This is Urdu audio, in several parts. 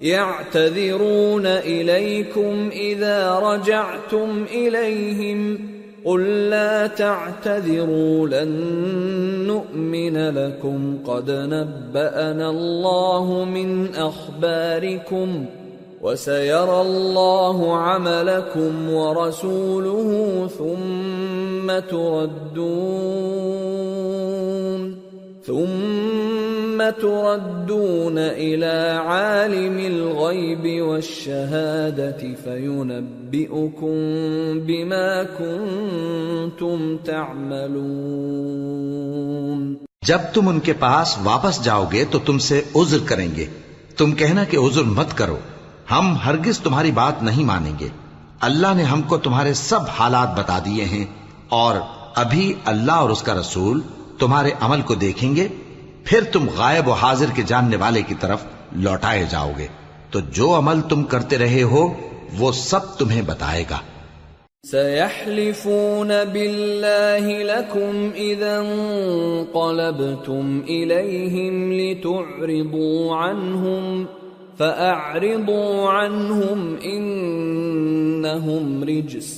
يعتذرون إليكم إذا رجعتم إليهم قل لا تعتذروا لن نؤمن لكم قد نبأنا الله من أخباركم وسيرى الله عملكم ورسوله ثم تردون ثم تردون الى عالم الغيب والشهاده فينبئكم بما كنتم تعملون جب تم ان کے پاس واپس جاؤ گے تو تم سے عذر کریں گے۔ تم کہنا کہ عذر مت کرو۔ ہم ہرگز تمہاری بات نہیں مانیں گے۔ اللہ نے ہم کو تمہارے سب حالات بتا دیے ہیں اور ابھی اللہ اور اس کا رسول تمہارے عمل کو دیکھیں گے۔ پھر تم غائب و حاضر کے جاننے والے کی طرف لوٹائے جاؤ گے۔ تو جو عمل تم کرتے رہے ہو، وہ سب تمہیں بتائے گا۔ سيحلفون بالله لكم إذا انقلبتم إليهم لتعرضوا عنهم فأعرضوا عنهم إنهم رجس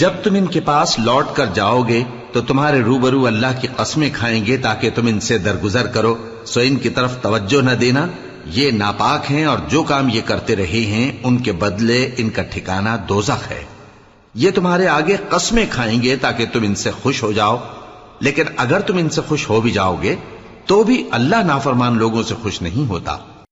جب تم ان کے پاس لوٹ کر جاؤ گے تو تمہارے روبرو اللہ کی قسمیں کھائیں گے تاکہ تم ان سے درگزر کرو، سو ان کی طرف توجہ نہ دینا۔ یہ ناپاک ہیں اور جو کام یہ کرتے رہے ہیں، ان کے بدلے ان کا ٹھکانہ دوزخ ہے۔ یہ تمہارے آگے قسمیں کھائیں گے تاکہ تم ان سے خوش ہو جاؤ۔ لیکن اگر تم ان سے خوش ہو بھی جاؤ گے، تو بھی اللہ نافرمان لوگوں سے خوش نہیں ہوتا۔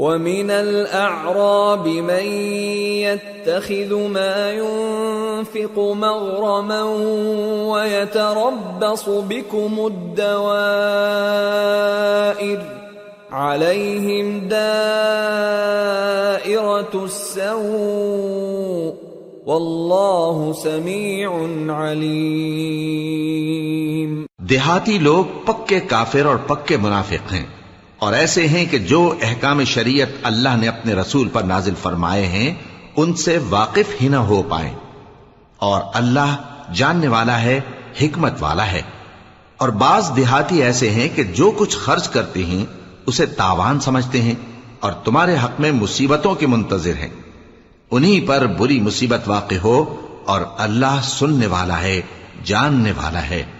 ومن الأعراب من يتخذ ما ينفق مغرما ويتربص بكم الدوائر عليهم دائرة السوء والله سميع عليم دیہاتی لوگ پکے کافر اور پکے منافق ہیں۔ اور ایسے ہیں کہ جو احکام شریعت اللہ نے اپنے رسول پر نازل فرمائے ہیں، ان سے واقف ہی نہ ہو پائیں۔ اور اللہ جاننے والا ہے، حکمت والا ہے۔ اور بعض دیہاتی ایسے ہیں کہ جو کچھ خرچ کرتے ہیں، اسے تاوان سمجھتے ہیں اور تمہارے حق میں مصیبتوں کے منتظر ہیں۔ انہی پر بری مصیبت واقع ہو اور اللہ سننے والا ہے، جاننے والا ہے۔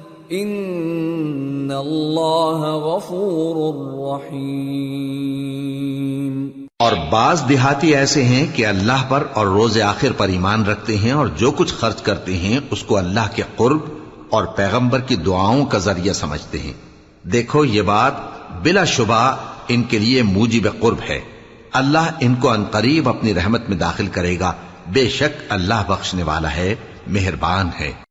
ان اللہ غفور رحیم اور بعض دیہاتی ایسے ہیں کہ اللہ پر اور روز آخر پر ایمان رکھتے ہیں اور جو کچھ خرچ کرتے ہیں اس کو اللہ کے قرب اور پیغمبر کی دعاؤں کا ذریعہ سمجھتے ہیں۔ دیکھو یہ بات بلا شبہ ان کے لیے موجب قرب ہے۔ اللہ ان کو انقریب اپنی رحمت میں داخل کرے گا۔ بے شک اللہ بخشنے والا ہے، مہربان ہے۔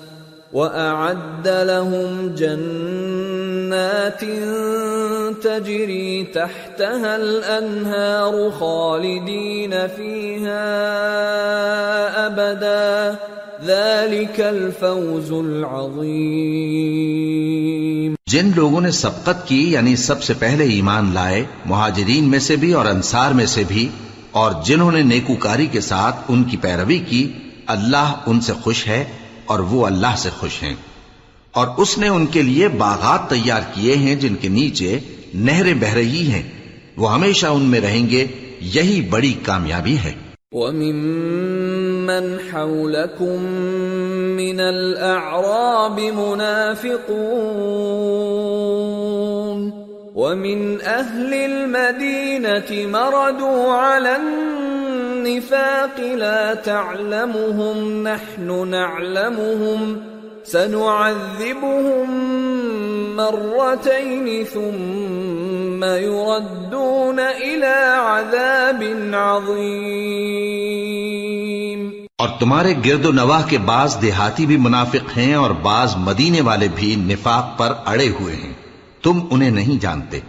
وَأَعَدَّ لَهُمْ جَنَّاتٍ جنات تجري تحتها الأنهار خالدين فيها أبدا. ذلك الفوز العظيم. جن لوگوں نے سبقت کی یعنی سب سے پہلے ایمان لائے، مہاجرین میں سے بھی اور انصار میں سے بھی، اور جنہوں نے نیکوکاری کے ساتھ ان کی پیروی کی، اللہ ان سے خوش ہے اور وہ اللہ سے خوش ہیں۔ اور اس نے ان کے لیے باغات تیار کیے ہیں جن کے نیچے نہریں بہ رہی ہیں۔ وہ ہمیشہ ان میں رہیں گے۔ یہی بڑی کامیابی ہے۔ وَمِمَّنْ حَوْلَكُمْ مِنَ الْأَعْرَابِ مُنَافِقُونَ۔ وَمِنْ أَهْلِ الْمَدِينَةِ مَرَدُوا عَلَى النِّفَاقِ لَا تَعْلَمُهُمْ، نَحْنُ نَعْلَمُهُمْ، سنعذبهم مرتين ثم يردون إلى عذاب عظيم. اور تمہارے گرد و نواح کے بعض دیہاتی بھی منافق ہیں اور بعض مدینے والے بھی نفاق پر اڑے ہوئے ہیں۔ تم انہیں نہیں جانتے،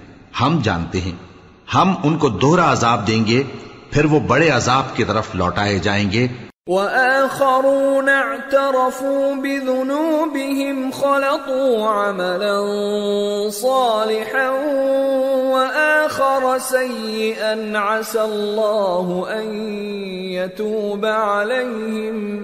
ہم جانتے ہیں۔ ہم ان کو دوہرا عذاب دیں گے پھر وہ بڑے عذاب کی طرف لوٹائے جائیں گے۔ وآخرون اعترفوا بذنوبهم خلطوا عملا صالحا وآخر سيئا عسى الله أن يتوب عليهم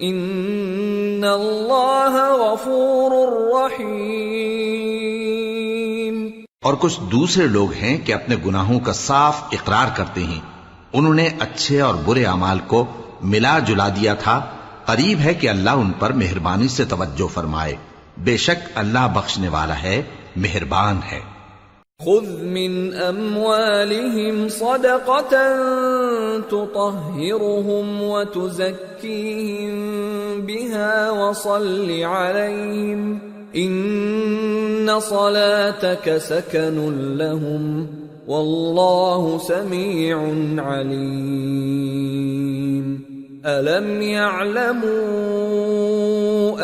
إن الله غفور رحيم۔ اور کچھ دوسرے لوگ ہیں کہ اپنے گناہوں کا صاف اقرار کرتے ہیں۔ انہوں نے اچھے اور برے اعمال کو ملا جلا دیا تھا۔ قریب ہے کہ اللہ ان پر مہربانی سے توجہ فرمائے۔ بے شک اللہ بخشنے والا ہے، مہربان ہے۔ خذ من اموالهم صدقة تطهرهم وتزكيهم بها وصل عليهم ان صلاتك سكن لهم والله سميع عليم. ألم يعلموا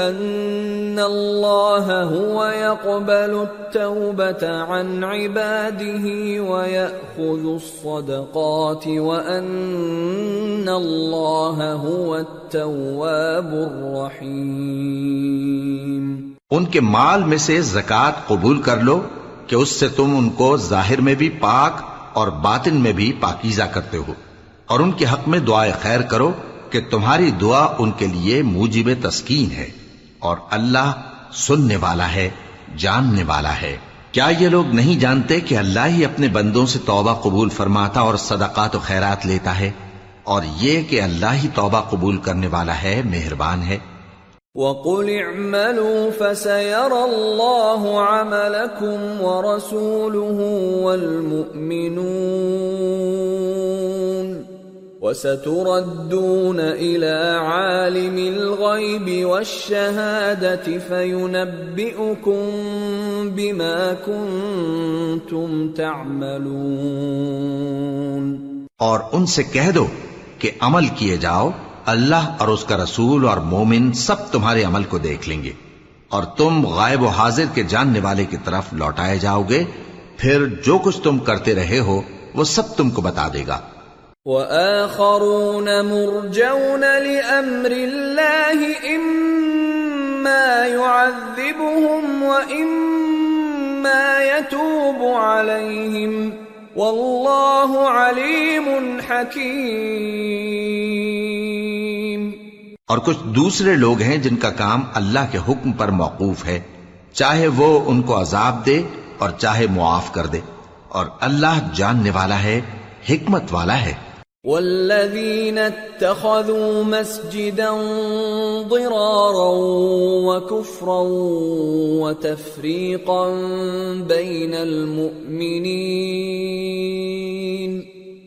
أن الله هو يقبل التوبة عن عباده ويأخذ الصدقات وأن الله هو التواب الرحيم. ان کے مال میں سے زکات قبول کر لو کہ اس سے تم ان کو ظاہر میں بھی پاک اور باطن میں بھی پاکیزہ کرتے ہو اور ان کے حق میں دعائے خیر کرو کہ تمہاری دعا ان کے لیے موجب تسکین ہے اور اللہ سننے والا ہے، جاننے والا ہے۔ کیا یہ لوگ نہیں جانتے کہ اللہ ہی اپنے بندوں سے توبہ قبول فرماتا اور صدقات و خیرات لیتا ہے؟ اور یہ کہ اللہ ہی توبہ قبول کرنے والا ہے، مہربان ہے۔ وقل اعملوا فسيرى الله عملكم ورسوله والمؤمنون وستردون إلى عالم الغيب والشهادة فينبئكم بما كنتم تعملون اور ان سے کہہ دو کہ عمل کیے جاؤ اللہ اور اس کا رسول اور مومن سب تمہارے عمل کو دیکھ لیں گے اور تم غائب و حاضر کے جاننے والے کی طرف لوٹائے جاؤ گے، پھر جو کچھ تم کرتے رہے ہو، وہ سب تم کو بتا دے گا۔ وآخرون مرجون لأمر الله إما يعذبهم وإما يتوب عليهم۔ والله عليم حكيم اور کچھ دوسرے لوگ ہیں جن کا کام اللہ کے حکم پر موقوف ہے۔ چاہے وہ ان کو عذاب دے اور چاہے معاف کر دے۔ اور اللہ جاننے والا ہے، حکمت والا ہے۔ والذين اتخذوا مسجدا ضرارا وكفرا وتفريقا بين المؤمنين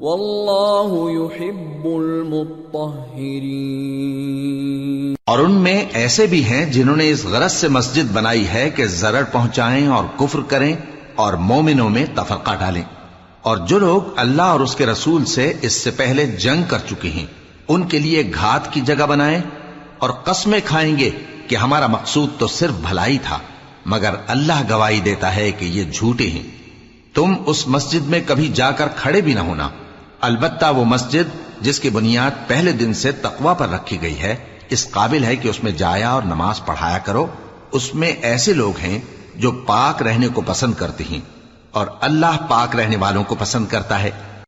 واللہ يحب المطہرین اور ان میں ایسے بھی ہیں جنہوں نے اس غرض سے مسجد بنائی ہے کہ زرڑ پہنچائیں اور کفر کریں اور مومنوں میں تفرقہ ڈالیں۔ اور جو لوگ اللہ اور اس کے رسول سے اس سے پہلے جنگ کر چکے ہیں، ان کے لیے گھات کی جگہ بنائیں اور قسمیں کھائیں گے کہ ہمارا مقصود تو صرف بھلائی تھا، مگر اللہ گواہی دیتا ہے کہ یہ جھوٹے ہیں۔ تم اس مسجد میں کبھی جا کر کھڑے بھی نہ ہونا۔ البتہ وہ مسجد جس کی بنیاد پہلے دن سے تقوا پر رکھی گئی ہے، اس قابل ہے کہ اس میں جایا اور نماز پڑھایا کرو۔ اس میں ایسے لوگ ہیں جو پاک رہنے کو پسند کرتے ہیں اور اللہ پاک رہنے والوں کو پسند کرتا ہے۔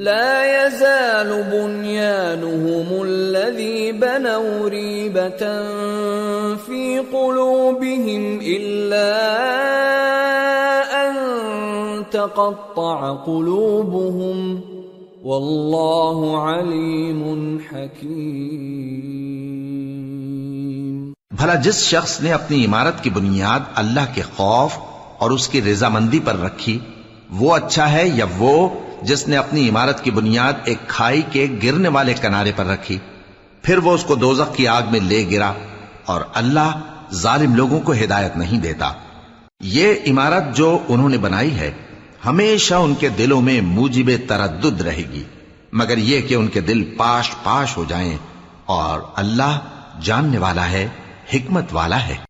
لا يزال بنيانهم الذي بنوا ريبة في قلوبهم إلا أن تقطع قلوبهم والله عليم حكيم بھلا جس شخص نے اپنی عمارت کی بنیاد اللہ کے خوف اور اس کی رضامندی پر رکھی، وہ اچھا ہے یا وہ جس نے اپنی عمارت کی بنیاد ایک کھائی کے گرنے والے کنارے پر رکھی۔ پھر وہ اس کو دوزخ کی آگ میں لے گرا اور اللہ ظالم لوگوں کو ہدایت نہیں دیتا۔ یہ عمارت جو انہوں نے بنائی ہے، ہمیشہ ان کے دلوں میں موجب تردد رہے گی۔ مگر یہ کہ ان کے دل پاش پاش ہو جائیں اور اللہ جاننے والا ہے، حکمت والا ہے۔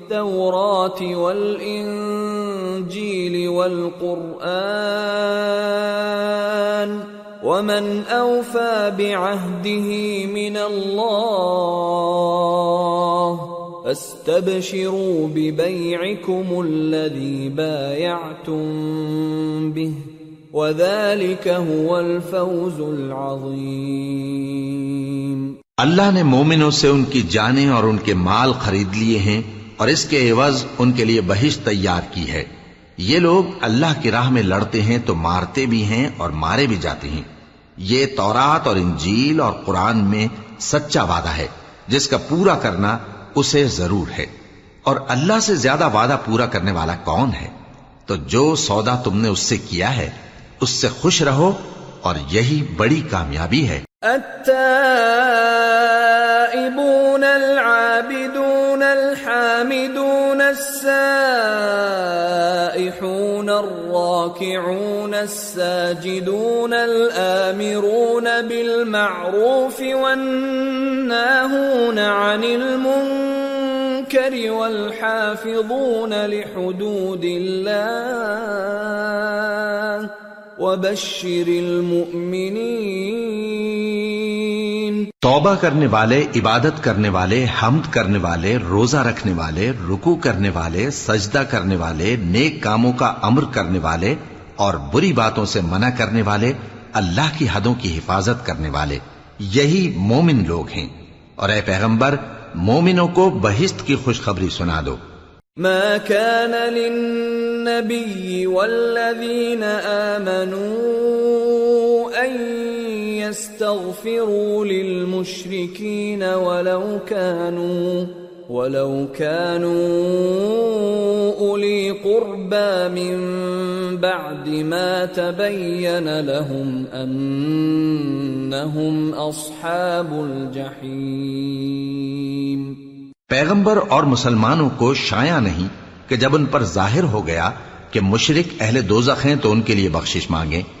التوراة والإنجيل والقرآن ومن أوفى بعهده من الله فاستبشروا ببيعكم الذي بايعتم به وذلك هو الفوز العظيم اللہ نے مومنوں سے ان کی جانیں اور ان کے مال خرید لیے ہیں اور اس کے عوض ان کے لیے بہش تیار کی ہے۔ یہ لوگ اللہ کی راہ میں لڑتے ہیں تو مارتے بھی ہیں اور مارے بھی جاتے ہیں۔ یہ تورات اور انجیل اور قرآن میں سچا وعدہ ہے۔ جس کا پورا کرنا اسے ضرور ہے۔ اور اللہ سے زیادہ وعدہ پورا کرنے والا کون ہے؟ تو جو سودا تم نے اس سے کیا ہے، اس سے خوش رہو اور یہی بڑی کامیابی ہے۔ الراكعون الساجدون الآمرون بالمعروف والناهون عن المنكر والحافظون لحدود الله وبشر المؤمنين. توبہ کرنے والے، عبادت کرنے والے، حمد کرنے والے، روزہ رکھنے والے رکو کرنے والے، سجدہ کرنے والے، نیک کاموں کا امر کرنے والے اور بری باتوں سے منع کرنے والے، اللہ کی حدوں کی حفاظت کرنے والے۔ یہی مومن لوگ ہیں۔ اور اے پیغمبر، مومنوں کو بہشت کی خوشخبری سنا دو۔ ما كان للنبي والذين آمنوا أن يستغفروا للمشركين ولو كانوا ولو كانوا أولي قربى من بعد ما تبين لهم أنهم أصحاب الجحيم. پیغمبر اور مسلمانوں کو شایا نہیں کہ جب ان پر ظاہر ہو گیا کہ مشرک اہل دوزخ ہیں تو ان کے لیے بخشش مانگیں۔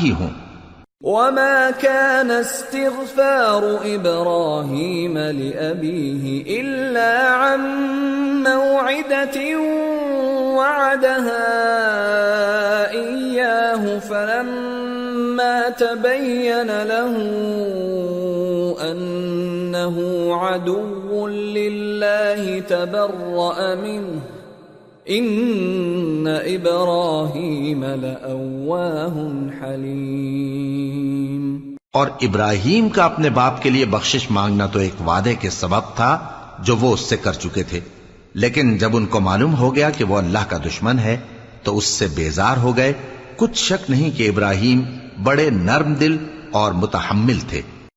ہی ہوں وما كان استغفار إبراهيم لابيه الا عن موعده وعدها اياه فلما تبين له انه عدو لله تبرا منه ان ابراہیم حلیم اور ابراہیم کا اپنے باپ کے لیے بخشش مانگنا تو ایک وعدے کے سبب تھا جو وہ اس سے کر چکے تھے۔ لیکن جب ان کو معلوم ہو گیا کہ وہ اللہ کا دشمن ہے، تو اس سے بیزار ہو گئے۔ کچھ شک نہیں کہ ابراہیم بڑے نرم دل اور متحمل تھے۔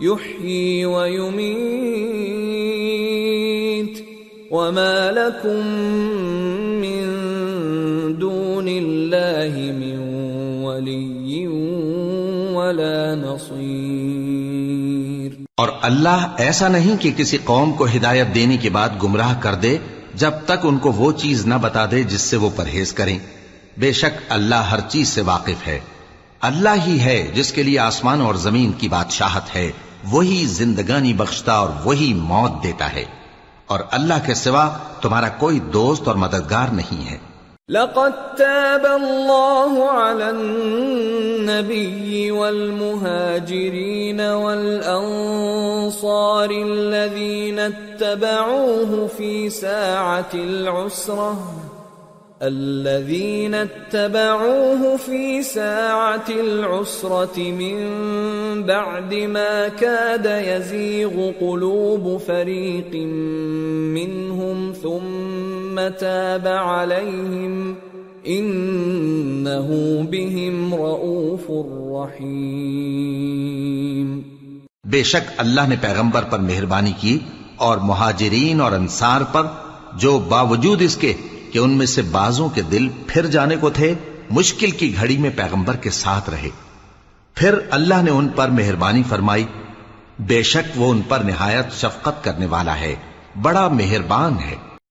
يحيي ويميت وما لكم من دون الله من ولي ولا نصير۔ اور اللہ ایسا نہیں کہ کسی قوم کو ہدایت دینے کے بعد گمراہ کر دے جب تک ان کو وہ چیز نہ بتا دے جس سے وہ پرہیز کریں۔ بے شک اللہ ہر چیز سے واقف ہے۔ اللہ ہی ہے جس کے لیے آسمان اور زمین کی بادشاہت ہے۔ وہی زندگانی بخشتا اور وہی موت دیتا ہے۔ اور اللہ کے سوا تمہارا کوئی دوست اور مددگار نہیں ہے۔ لقد تاب الله على النبي والمهاجرين والأنصار الذين اتبعوه في ساعة العسرة الذين اتبعوه في ساعة العسرة من بعد ما كاد يزيغ قلوب فريق منهم ثم تاب عليهم إنه بهم رؤوف رحيم بے شک اللہ نے پیغمبر پر مہربانی کی اور مہاجرین اور انصار پر جو باوجود اس کے کہ ان میں سے بازوں کے دل پھر جانے کو تھے، مشکل کی گھڑی میں پیغمبر کے ساتھ رہے۔ پھر اللہ نے ان پر مہربانی فرمائی۔ بے شک وہ ان پر نہایت شفقت کرنے والا ہے، بڑا مہربان ہے۔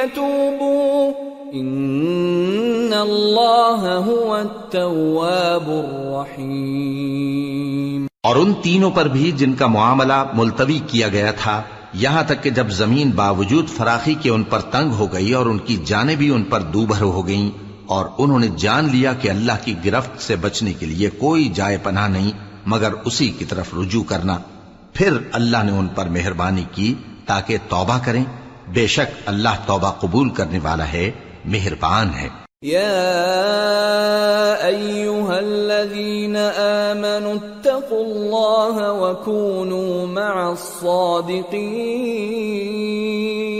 عليهم ليتوبوا. ان اللہ هو التواب الرحیم اور ان تینوں پر بھی جن کا معاملہ ملتوی کیا گیا تھا، یہاں تک کہ جب زمین باوجود فراخی کے ان پر تنگ ہو گئی اور ان کی جانیں بھی ان پر دوبھر ہو گئیں، اور انہوں نے جان لیا کہ اللہ کی گرفت سے بچنے کے لیے کوئی جائے پناہ نہیں، مگر اسی کی طرف رجوع کرنا۔ پھر اللہ نے ان پر مہربانی کی تاکہ توبہ کریں۔ بے شک اللہ توبہ قبول کرنے والا ہے، مہربان ہے۔ يا أيها الذين آمنوا اتقوا الله وكونوا مع الصادقين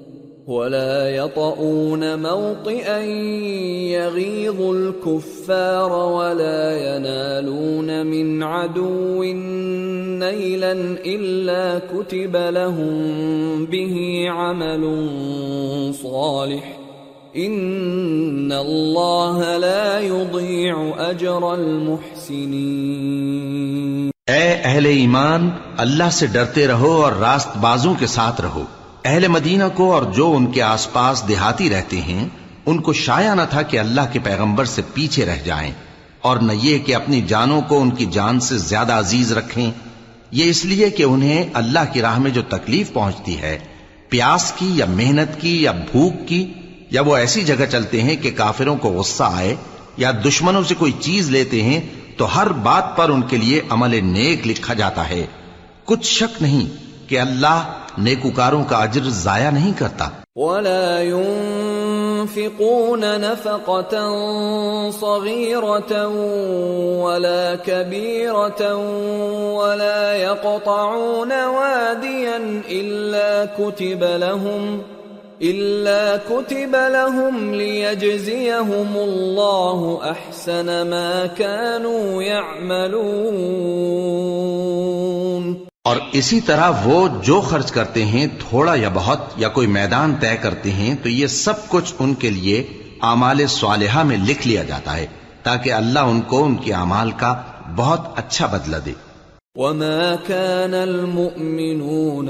ولا يطؤون موطئا يغيظ الكفار ولا ينالون من عدو نيلا إلا كتب لهم به عمل صالح. إن الله لا يضيع أجر المحسنين. اے اہل ایمان اللہ سے ڈرتے رہو اور راست بازوں کے ساتھ رہو۔ اہل مدینہ کو اور جو ان کے آس پاس دیہاتی رہتے ہیں، ان کو شایا نہ تھا کہ اللہ کے پیغمبر سے پیچھے رہ جائیں، اور نہ یہ کہ اپنی جانوں کو ان کی جان سے زیادہ عزیز رکھیں۔ یہ اس لیے کہ انہیں اللہ کی راہ میں جو تکلیف پہنچتی ہے، پیاس کی یا محنت کی یا بھوک کی، یا وہ ایسی جگہ چلتے ہیں کہ کافروں کو غصہ آئے یا دشمنوں سے کوئی چیز لیتے ہیں، تو ہر بات پر ان کے لیے عمل نیک لکھا جاتا ہے۔ کچھ شک نہیں۔ کہ اللہ نیکوکاروں کا اجر ضائع نہیں کرتا ولا ينفقون نفقة صغيرة ولا كبيرة ولا يقطعون واديا إلا كتب لهم إلا كتب لهم ليجزيهم الله أحسن ما كانوا يعملون اور اسی طرح وہ جو خرچ کرتے ہیں، تھوڑا یا بہت، یا کوئی میدان طے کرتے ہیں، تو یہ سب کچھ ان کے لیے اعمال صالحہ میں لکھ لیا جاتا ہے، تاکہ اللہ ان کو، ان کے اعمال کا بہت اچھا بدلہ دے۔ وما كان المؤمنون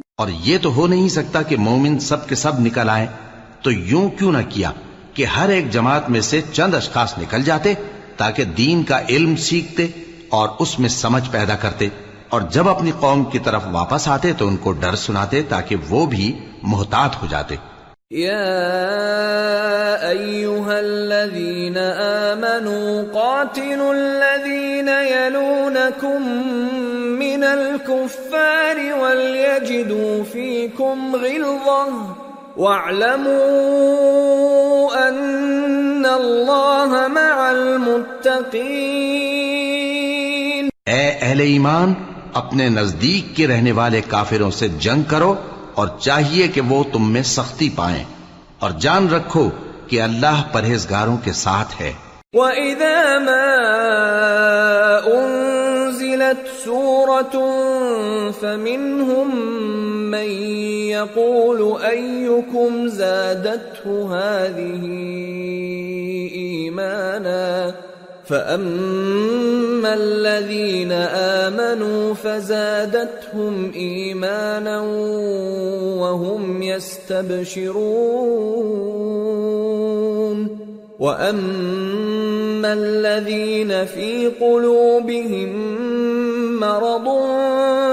اور یہ تو ہو نہیں سکتا کہ مومن سب کے سب نکل آئے۔ تو یوں کیوں نہ کیا کہ ہر ایک جماعت میں سے چند اشخاص نکل جاتے تاکہ دین کا علم سیکھتے اور اس میں سمجھ پیدا کرتے۔ اور جب اپنی قوم کی طرف واپس آتے تو ان کو ڈر سناتے تاکہ وہ بھی محتاط ہو جاتے۔ يا ايها الذين امنوا قاتلوا الذين يلونكم من الكفار وليجدوا فيكم غلظه واعلموا ان الله مع المتقين اے اہل ایمان اپنے نزدیک کے رہنے والے کافروں سے جنگ کرو اور چاہیے کہ وہ تم میں سختی پائیں اور جان رکھو کہ اللہ پرہیزگاروں کے ساتھ ہے۔ وَإِذَا مَا أُنزِلَتْ سُورَةٌ فَمِنْهُمْ مَنْ يَقُولُ أَيُّكُمْ زَادَتْهُ هَذِهِ إِيمَانًا فَأَمَّا الَّذِينَ آمَنُوا فَزَادَتْهُمْ إِيمَانًا وَهُمْ يَسْتَبْشِرُونَ وَأَمَّا الَّذِينَ فِي قُلُوبِهِم مَّرَضٌ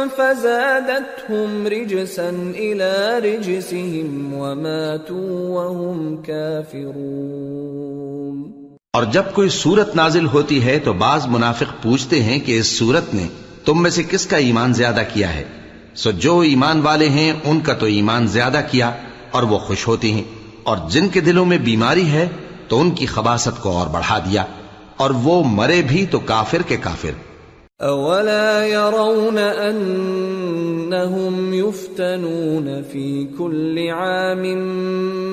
فَزَادَتْهُمْ رِجْسًا إِلَى رِجْسِهِمْ وَمَاتُوا وَهُمْ كَافِرُونَ اور جب کوئی سورت نازل ہوتی ہے تو بعض منافق پوچھتے ہیں کہ اس سورت نے تم میں سے کس کا ایمان زیادہ کیا ہے؟ سو جو ایمان والے ہیں، ان کا تو ایمان زیادہ کیا اور وہ خوش ہوتی ہیں۔ اور جن کے دلوں میں بیماری ہے، تو ان کی خباست کو اور بڑھا دیا۔ اور وہ مرے بھی تو کافر کے کافر۔ اولا يرون انهم يفتنون في كل عام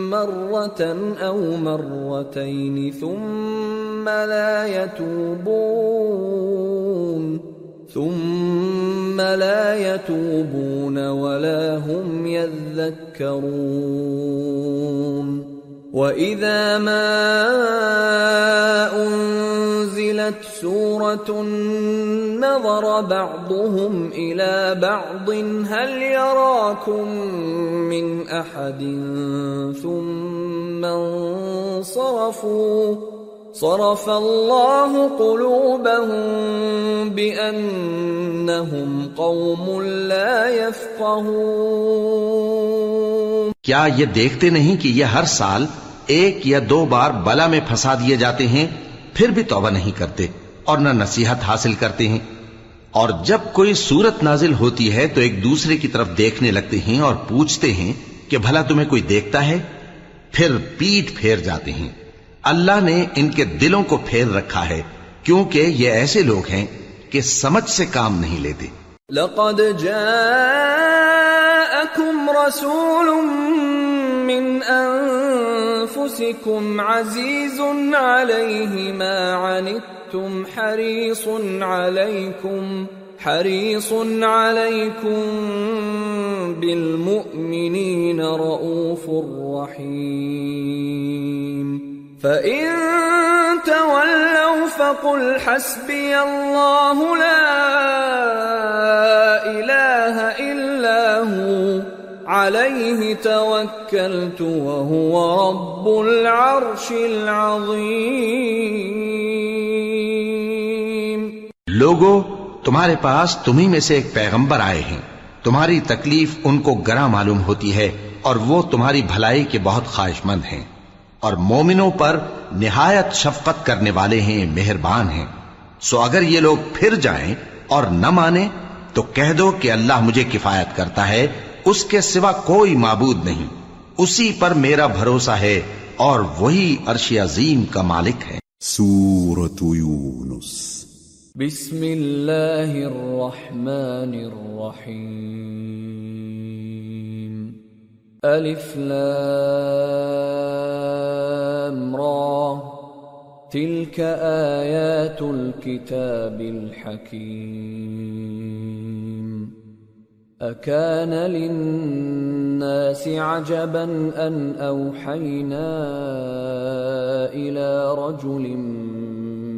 مرة أو مرتين ثم لا يتوبون ثم لا يتوبون ولا هم يذكرون واذا ما انزلت سوره نظر بعضهم إلى بعض هل يراكم من احد ثم انصرفوا صرف الله قلوبهم بانهم قوم لا يفقهون کیا یہ دیکھتے نہیں کہ یہ ہر سال ایک یا دو بار بلا میں پھنسا دیے جاتے ہیں، پھر بھی توبہ نہیں کرتے اور نہ نصیحت حاصل کرتے ہیں۔ اور جب کوئی صورت نازل ہوتی ہے تو ایک دوسرے کی طرف دیکھنے لگتے ہیں اور پوچھتے ہیں کہ بھلا تمہیں کوئی دیکھتا ہے؟ پھر پیٹ پھیر جاتے ہیں۔ اللہ نے ان کے دلوں کو پھیر رکھا ہے، کیونکہ یہ ایسے لوگ ہیں کہ سمجھ سے کام نہیں لیتے۔ لقد رسول من أنفسكم عزيز عليه ما عنتم حريص عليكم حريص عليكم بالمؤمنين رؤوف رحيم. فإن تولوا فقل حسبي الله لا إله إلا هو. علیہ توکلت وهو رب العرش العظیم لوگو، تمہارے پاس تمہیں میں سے ایک پیغمبر آئے ہیں۔ تمہاری تکلیف ان کو گرا معلوم ہوتی ہے اور وہ تمہاری بھلائی کے بہت خواہش مند ہیں۔ اور مومنوں پر نہایت شفقت کرنے والے ہیں، مہربان ہیں۔ سو اگر یہ لوگ پھر جائیں اور نہ مانے تو کہہ دو کہ اللہ مجھے کفایت کرتا ہے اس کے سوا کوئی معبود نہیں۔ اسی پر میرا بھروسہ ہے اور وہی عرش عظیم کا مالک ہے۔ سورة یونس۔ بسم اللہ الرحمن الرحیم۔ الف لام را۔ تلك آیات الكتاب الحکیم۔ أكان للناس عجبا أن أوحينا إلى رجل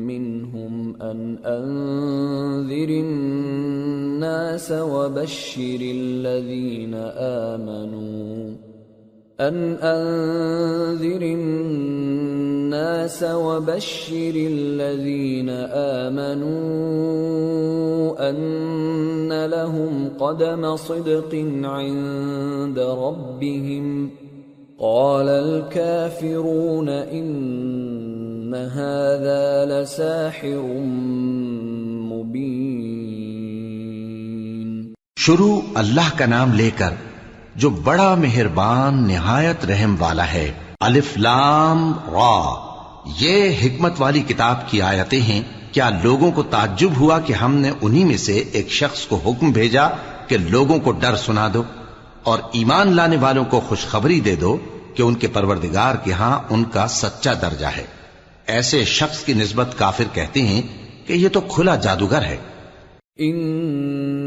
منهم أن أنذر الناس وبشر الذين آمنوا. أن أنذر الناس وبشر الذين آمنوا أن لهم قدم صدق عند ربهم. قال الكافرون إن هذا لساحر مبين. شروع اللہ کا نام لے کر جو بڑا مہربان نہایت رحم والا ہے۔ الف لام را۔ یہ حکمت والی کتاب کی آیتیں ہیں۔ کیا لوگوں کو تعجب ہوا کہ ہم نے انہی میں سے ایک شخص کو حکم بھیجا کہ لوگوں کو ڈر سنا دو؟ اور ایمان لانے والوں کو خوشخبری دے دو کہ ان کے پروردگار کے ہاں ان کا سچا درجہ ہے۔ ایسے شخص کی نسبت کافر کہتے ہیں کہ یہ تو کھلا جادوگر ہے۔ ان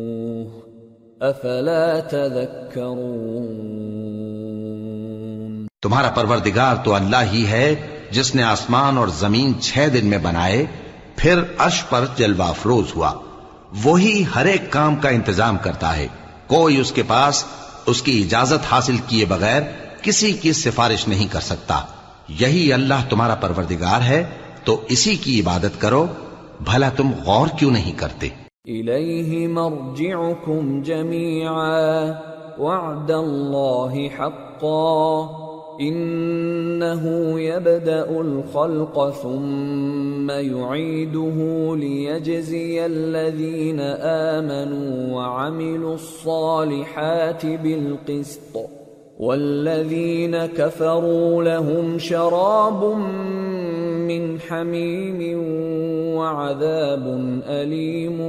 افلا تذكرون تمہارا پروردگار تو اللہ ہی ہے، جس نے آسمان اور زمین چھ دن میں بنائے، پھر عرش پر جلوہ افروز ہوا۔ وہی ہر ایک کام کا انتظام کرتا ہے۔ کوئی اس کے پاس اس کی اجازت حاصل کیے بغیر کسی کی سفارش نہیں کر سکتا۔ یہی اللہ تمہارا پروردگار ہے، تو اسی کی عبادت کرو۔ بھلا تم غور کیوں نہیں کرتے؟ الیہ مرجعکم جميعا. وعد اللہ حقا. إنه يبدأ الخلق ثم يعيده ليجزي الذين آمنوا وعملوا الصالحات بالقسط. والذين كفروا لهم شراب من حميم وعذاب أليم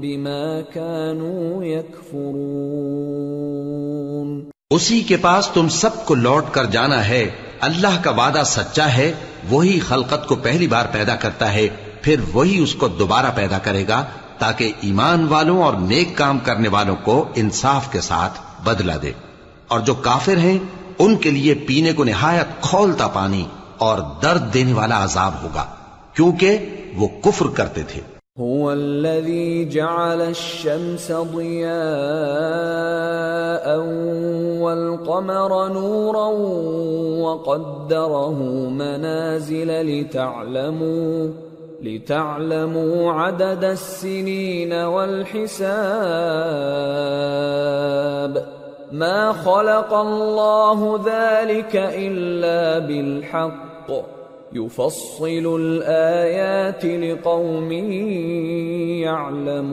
بما كانوا يكفرون. اسی کے پاس تم سب کو لوٹ کر جانا ہے، اللہ کا وعدہ سچا ہے، وہی خلقت کو پہلی بار پیدا کرتا ہے، پھر وہی اس کو دوبارہ پیدا کرے گا، تاکہ ایمان والوں اور نیک کام کرنے والوں کو انصاف کے ساتھ بدلہ دے۔ اور جو کافر ہیں، ان کے لیے پینے کو نہایت کھولتا پانی۔ اور درد دینے والا عذاب ہوگا کیونکہ وہ کفر کرتے تھے هو الذي جعل الشمس ضياء والقمر نورا وقدره منازل لتعلموا لتعلموا عدد السنين والحساب ما خلق الله ذلك إلا بالحق. يفصل الآيات لقوم يعلمون.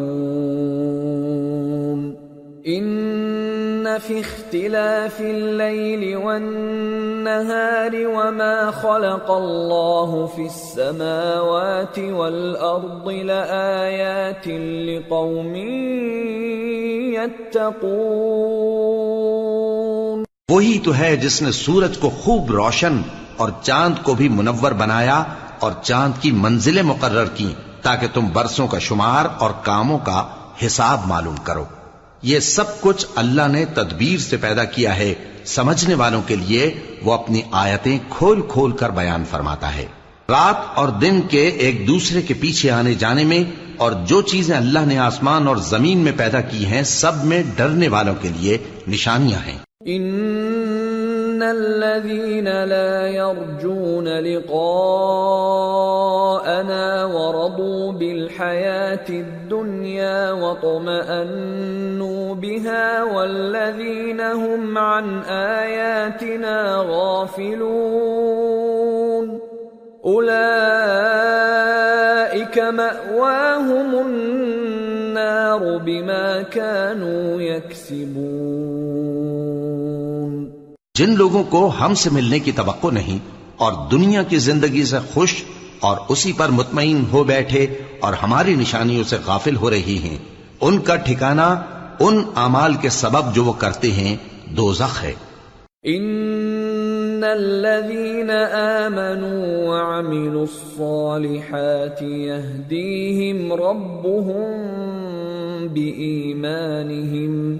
في اختلاف الليل والنهار وما خلق الله في السماوات والأرض لآيات لقوم يتقون. وہی تو ہے جس نے سورج کو خوب روشن اور چاند کو بھی منور بنایا اور چاند کی منزلیں مقرر کی تاکہ تم برسوں کا شمار اور کاموں کا حساب معلوم کرو۔ یہ سب کچھ اللہ نے تدبیر سے پیدا کیا ہے، سمجھنے والوں کے لیے وہ اپنی آیتیں کھول کھول کر بیان فرماتا ہے۔ رات اور دن کے ایک دوسرے کے پیچھے آنے جانے میں اور جو چیزیں اللہ نے آسمان اور زمین میں پیدا کی ہیں، سب میں ڈرنے والوں کے لیے نشانیاں ہیں۔ ان الذين لا يرجون لقاءنا ورضوا بالحياة الدنيا واطمأنوا بها والذين هم عن آياتنا غافلون. أولئك مأواهم النار بما كانوا يكسبون. جن لوگوں کو ہم سے ملنے کی توقع نہیں اور دنیا کی زندگی سے خوش اور اسی پر مطمئن ہو بیٹھے اور ہماری نشانیوں سے غافل ہو رہی ہیں، ان کا ٹھکانہ، ان اعمال کے سبب جو وہ کرتے ہیں، دوزخ ہے۔ ان الذين امنوا وعملوا الصالحات يهديهم ربهم بايمانهم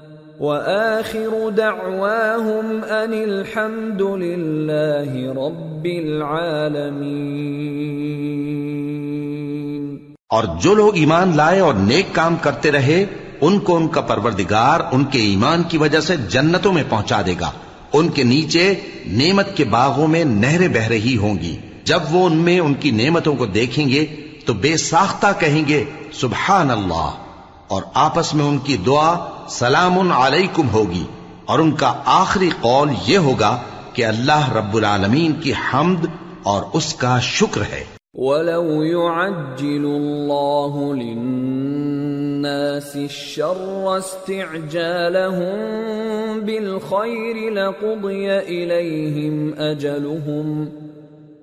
واخر دعواهم ان الحمد لله رب العالمين. اور جو لوگ ایمان لائے اور نیک کام کرتے رہے، ان کو ان کا پروردگار ان کے ایمان کی وجہ سے جنتوں میں پہنچا دے گا۔ ان کے نیچے نعمت کے باغوں میں نہریں بہ رہی ہوں گی۔ جب وہ ان میں ان کی نعمتوں کو دیکھیں گے، تو بے ساختہ کہیں گے، سبحان اللہ۔ اور آپس میں ان کی دعا سلام علیکم ہوگی اور ان کا آخری قول یہ ہوگا کہ اللہ رب العالمین کی حمد اور اس کا شکر ہے۔ ولو يعجل الله للناس الشر استعجالهم بالخير لقضي إليهم أجلهم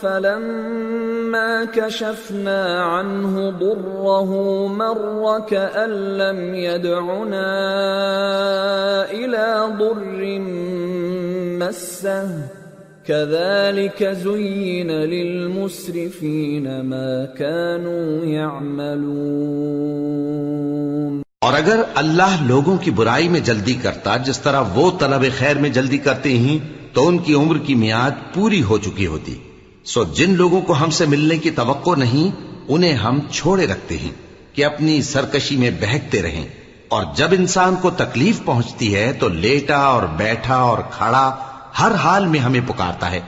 فَلَمَّا كَشَفْنَا عَنْهُ ضُرَّهُ، مَرَّ كَأَن لَّمْ يَدْعُنَا إِلَى ضُرٍّ مَّسَّهُ. كذلك زين للمسرفين ما كانوا يعملون. اور اگر اللہ لوگوں کی برائی میں جلدی کرتا، جس طرح وہ طلب خیر میں جلدی کرتے ہیں، تو ان کی عمر کی میعاد پوری ہو چکی ہوتی۔ سو جن لوگوں کو ہم سے ملنے کی توقع نہیں، انہیں ہم چھوڑے رکھتے ہیں کہ اپنی سرکشی میں بہکتے رہیں۔ اور جب انسان کو تکلیف پہنچتی ہے تو لیٹا اور بیٹھا اور کھڑا ہر حال میں ہمیں پکارتا ہے۔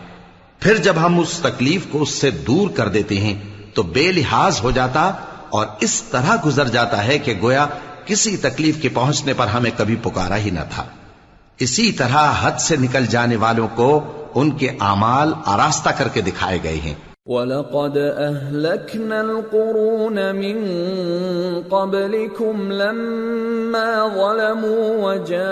پھر جب ہم اس تکلیف کو اس سے دور کر دیتے ہیں تو بے لحاظ ہو جاتا اور اس طرح گزر جاتا ہے کہ گویا کسی تکلیف کے پہنچنے پر ہمیں کبھی پکارا ہی نہ تھا۔ اسی طرح حد سے نکل جانے والوں کو اعمال آراستہ کر کے دکھائے گئے ہیں وَلَقَدْ أَهْلَكْنَا الْقُرُونَ مِن قَبْلِكُمْ لَمَّا ظَلَمُوا وَجَاءَتْهُمْ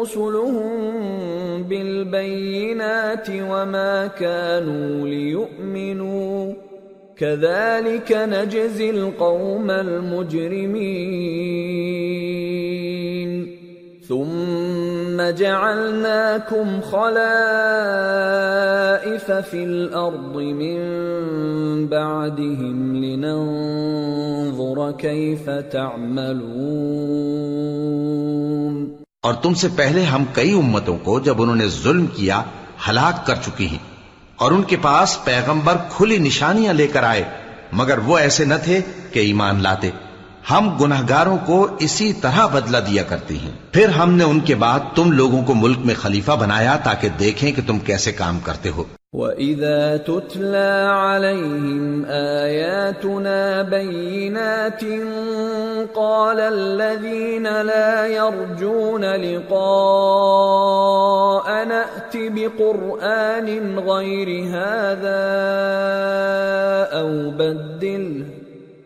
رُسُلُهُم بِالْبَيِّنَاتِ وَمَا كَانُوا لِيُؤْمِنُوا كَذَلِكَ نَجْزِي الْقَوْمَ الْمُجْرِمِينَ ثم جعلناكم خلائف في الارض من بعدهم لننظر كيف تعملون۔ اور تم سے پہلے ہم کئی امتوں کو جب انہوں نے ظلم کیا، ہلاک کر چکی ہیں۔ اور ان کے پاس پیغمبر کھلی نشانیاں لے کر آئے، مگر وہ ایسے نہ تھے کہ ایمان لاتے۔ ہم گناہگاروں کو اسی طرح بدلہ دیا کرتے ہیں۔ پھر ہم نے ان کے بعد تم لوگوں کو ملک میں خلیفہ بنایا تاکہ دیکھیں کہ تم کیسے کام کرتے ہو۔ وَإِذَا تُتْلَى عَلَيْهِمْ آيَاتُنَا بَيِّنَاتٍ قَالَ الَّذِينَ لَا يَرْجُونَ لِقَاءَنَا ائْتِ بِقُرْآنٍ غَيْرِ هَذَا أَوْ بَدِّلْهُ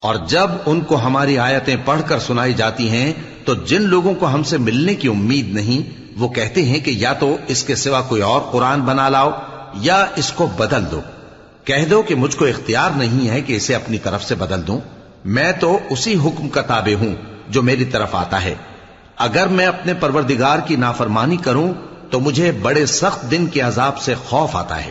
اور جب ان کو ہماری آیتیں پڑھ کر سنائی جاتی ہیں، تو جن لوگوں کو ہم سے ملنے کی امید نہیں، وہ کہتے ہیں کہ یا تو اس کے سوا کوئی اور قرآن بنا لاؤ، یا اس کو بدل دو۔ کہہ دو کہ مجھ کو اختیار نہیں ہے کہ اسے اپنی طرف سے بدل دوں۔ میں تو اسی حکم کا تابع ہوں جو میری طرف آتا ہے۔ اگر میں اپنے پروردگار کی نافرمانی کروں، تو مجھے بڑے سخت دن کے عذاب سے خوف آتا ہے۔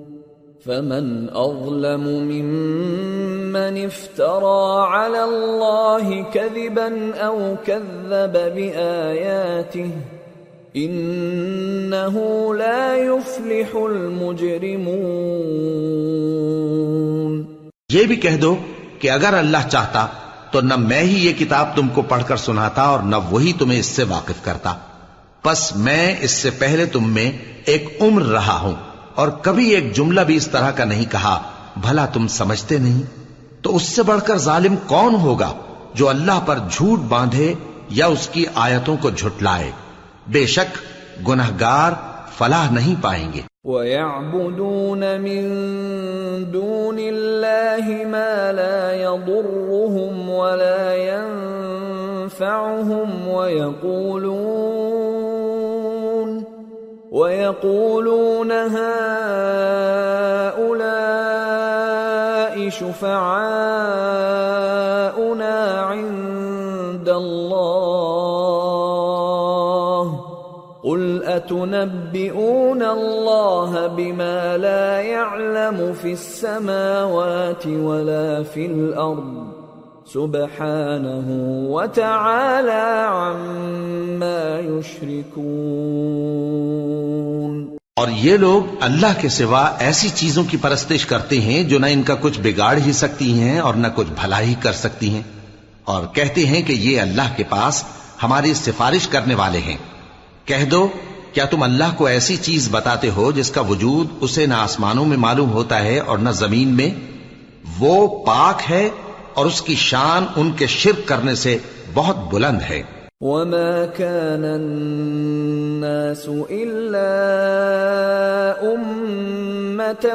فمن اظلم ممن افترى على الله كذبا او كذب باياته انه لا يفلح المجرمون یہ بھی کہہ دو کہ اگر اللہ چاہتا تو نہ میں ہی یہ کتاب تم کو پڑھ کر سناتا اور نہ وہی تمہیں اس سے واقف کرتا۔ پس میں اس سے پہلے تم میں ایک عمر رہا ہوں۔ اور کبھی ایک جملہ بھی اس طرح کا نہیں کہا، بھلا تم سمجھتے نہیں؟ تو اس سے بڑھ کر ظالم کون ہوگا جو اللہ پر جھوٹ باندھے یا اس کی آیتوں کو جھٹلائے؟ بے شک گناہگار فلاح نہیں پائیں گے۔ وَيَعْبُدُونَ مِن دُونِ اللَّهِ مَا لَا يَضُرُّهُمْ وَلَا يَنفَعُهُمْ وَيَقُولُونَ وَيَقُولُونَ هَؤُلَاءِ شُفَعَاؤُنَا عِندَ اللَّهِ. قُلْ أَتُنَبِّئُونَ اللَّهَ بِمَا لَا يَعْلَمُ فِي السَّمَاوَاتِ وَلَا فِي الْأَرْضِ؟ سبحانه وتعالى عما يشركون. اور یہ لوگ اللہ کے سوا ایسی چیزوں کی پرستش کرتے ہیں جو نہ ان کا کچھ بگاڑ ہی سکتی ہیں اور نہ کچھ بھلا ہی کر سکتی ہیں اور کہتے ہیں کہ یہ اللہ کے پاس ہماری سفارش کرنے والے ہیں۔ کہہ دو، کیا تم اللہ کو ایسی چیز بتاتے ہو جس کا وجود اسے نہ آسمانوں میں معلوم ہوتا ہے اور نہ زمین میں؟ وہ پاک ہے اور اس کی شان ان کے شرک کرنے سے بہت بلند ہے وما كان الناس إلا أمة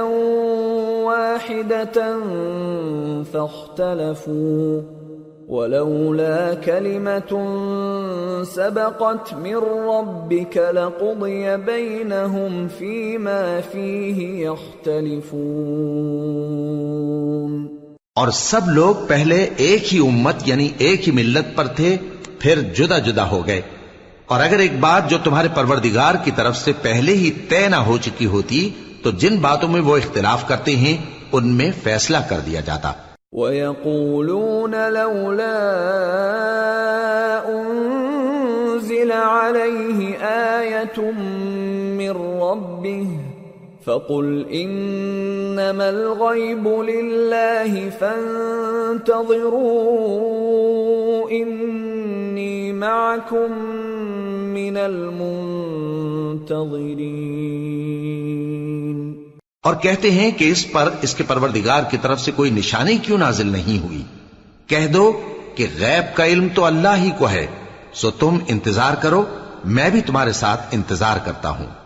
واحدة فاختلفوا ولولا كلمة سبقت من ربك لقضي بينهم فيما فيه يختلفون اور سب لوگ پہلے ایک ہی امت یعنی ایک ہی ملت پر تھے، پھر جدا جدا ہو گئے۔ اور اگر ایک بات جو تمہارے پروردگار کی طرف سے پہلے ہی طے نہ ہو چکی ہوتی، تو جن باتوں میں وہ اختلاف کرتے ہیں، ان میں فیصلہ کر دیا جاتا۔ وَيَقُولُونَ لَوْلَا أُنزِلَ عَلَيْهِ آيَةٌ مِّن رَّبِّهِ فَقُلْ إِنَّمَا الْغَيْبُ لِلَّهِ فَانتَظِرُوا إِنِّي مَعَكُم مِّنَ الْمُنتَظِرِينَ اور کہتے ہیں کہ اس پر اس کے پروردگار کی طرف سے کوئی نشانی کیوں نازل نہیں ہوئی؟ کہہ دو کہ غیب کا علم تو اللہ ہی کو ہے، سو تم انتظار کرو، میں بھی تمہارے ساتھ انتظار کرتا ہوں۔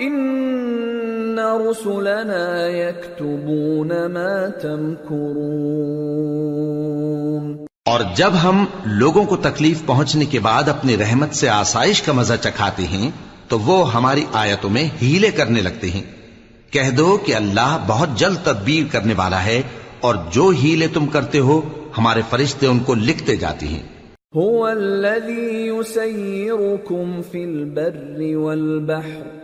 إِنَّ رُسُلَنَا يَكْتُبُونَ مَا تَمْكُرُونَ اور جب ہم لوگوں کو تکلیف پہنچنے کے بعد اپنی رحمت سے آسائش کا مزہ چکھاتے ہیں تو وہ ہماری آیتوں میں ہیلے کرنے لگتے ہیں۔ کہہ دو کہ اللہ بہت جلد تدبیر کرنے والا ہے اور جو ہیلے تم کرتے ہو ہمارے فرشتے ان کو لکھتے جاتے ہیں۔ هو الذي يسيركم في البر والبحر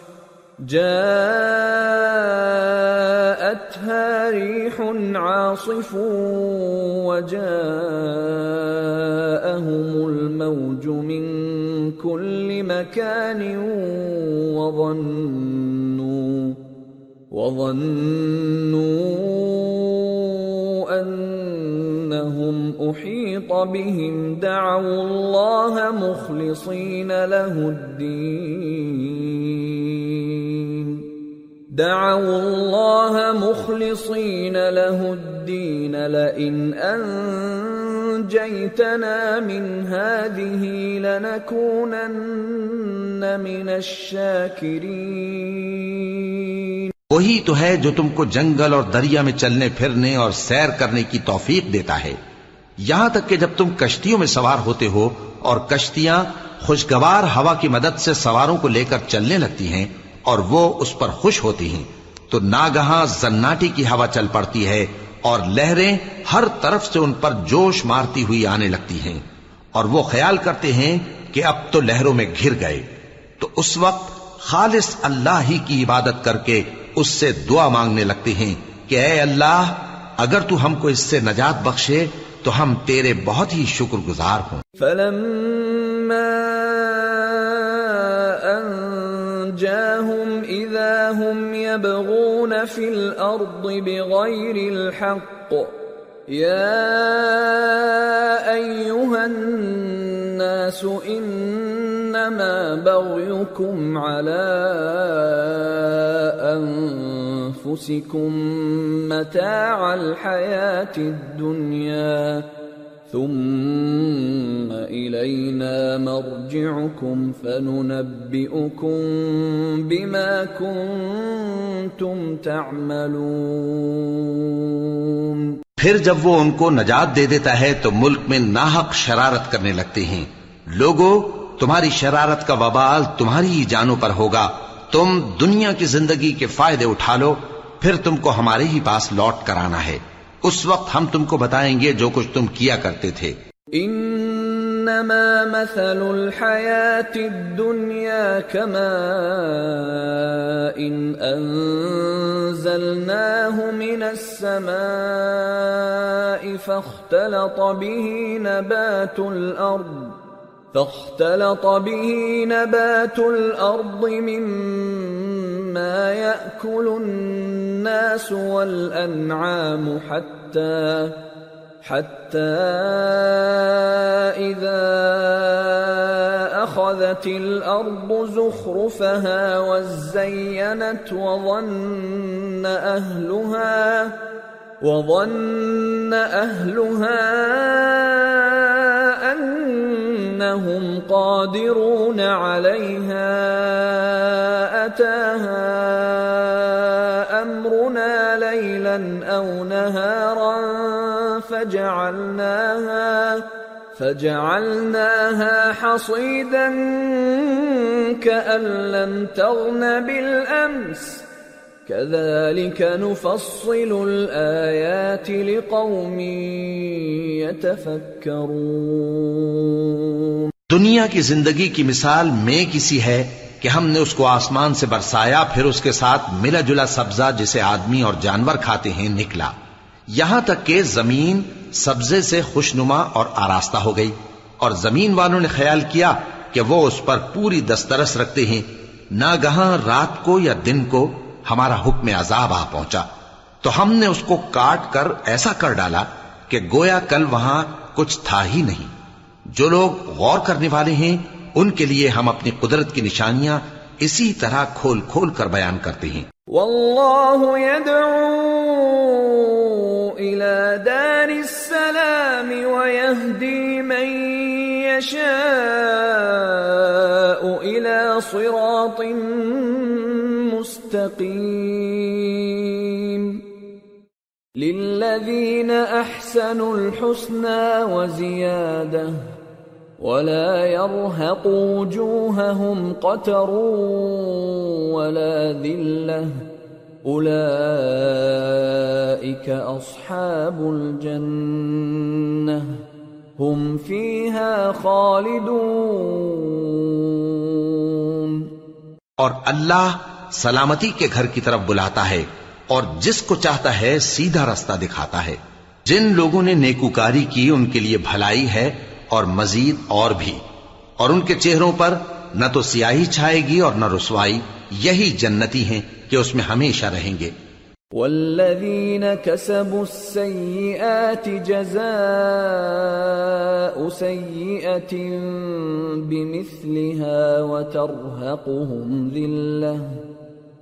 جاءتها ريح عاصف وجاءهم الموج من كل مكان وظنوا وظنوا أحيط بهم دعوا الله مخلصين له الدين. دعوا الله مخلصين له الدين لئن أنجيتنا من هذه لنكونن من الشاكرين. وہی تو ہے جو تم کو جنگل اور دریا میں چلنے پھرنے اور سیر کرنے کی توفیق دیتا ہے۔ یہاں تک کہ جب تم کشتیوں میں سوار ہوتے ہو اور کشتیاں خوشگوار ہوا کی مدد سے سواروں کو لے کر چلنے لگتی ہیں اور وہ اس پر خوش ہوتی ہیں، تو ناگہاں زناٹی کی ہوا چل پڑتی ہے اور لہریں ہر طرف سے ان پر جوش مارتی ہوئی آنے لگتی ہیں۔ اور وہ خیال کرتے ہیں کہ اب تو لہروں میں گھر گئے۔ تو اس وقت خالص اللہ ہی کی عبادت کر کے اس سے دعا مانگنے لگتے ہیں کہ اے اللہ، اگر تو ہم کو اس سے نجات بخشے تو ہم تیرے بہت ہی شکر گزار ہوں فلما أنجاهم إذا هم يبغون في الأرض بغير الحق يا أيها الناس إنما بغيكم على أنفسكم متاع الحياة الدنيا ثم إلينا مرجعكم فننبئكم بما كنتم تعملون پھر جب وہ ان کو نجات دے دیتا ہے تو ملک میں ناحق شرارت کرنے لگتے ہیں۔ لوگو، تمہاری شرارت کا وبال تمہاری ہی جانوں پر ہوگا۔ تم دنیا کی زندگی کے فائدے اٹھا لو، پھر تم کو ہمارے ہی پاس لوٹ کر آنا ہے۔ اس وقت ہم تم کو بتائیں گے جو کچھ تم کیا کرتے تھے۔ انما مثل الحياة الدنيا كما ان انزلناه من السماء فاختلط به نبات الارض۔ فاختلط به نبات الأرض مما يأكل الناس والأنعام حتى حتى إذا أخذت الأرض زخرفها وزينت وظن أهلها وظن أهلها أنهم قادرون عليها أتاها أمرنا ليلا أو نهارا فجعلناها فجعلناها حصيدا كأن لم تغن بالأمس كذلك نفصل الآيات لقوم يتفكرون. دنیا کی زندگی کی مثال میں کسی ہے کہ ہم نے اس کو آسمان سے برسایا، پھر اس کے ساتھ ملا جلا سبزہ جسے آدمی اور جانور کھاتے ہیں نکلا۔ یہاں تک کہ زمین سبزے سے خوشنما اور آراستہ ہو گئی۔ اور زمین والوں نے خیال کیا کہ وہ اس پر پوری دسترس رکھتے ہیں نہ گہاں رات کو یا دن کو ہمارا حکم عذاب آ پہنچا۔ تو ہم نے اس کو کاٹ کر ایسا کر ڈالا کہ گویا کل وہاں کچھ تھا ہی نہیں۔ جو لوگ غور کرنے والے ہیں، ان کے لیے ہم اپنی قدرت کی نشانیاں اسی طرح کھول کھول کر بیان کرتے ہیں۔ والله يدعو الى دار السلام ويهدي من يشاء الى صراط مستقيم للذين أحسنوا الحسنى وزيادة ولا يرهق وجوههم قتر ولا ذلة. أولئك أصحاب الجنة. هم فيها خالدون. اور اللہ سلامتی کے گھر کی طرف بلاتا ہے اور جس کو چاہتا ہے سیدھا رستہ دکھاتا ہے۔ جن لوگوں نے نیکوکاری کی، ان کے لیے بھلائی ہے اور مزید اور بھی۔ اور ان کے چہروں پر نہ تو سیاہی چھائے گی اور نہ رسوائی، یہی جنتی ہیں کہ اس میں ہمیشہ رہیں گے۔ والذين كسبوا السيئات جزاء سيئة بمثلها وترهقهم ذلة۔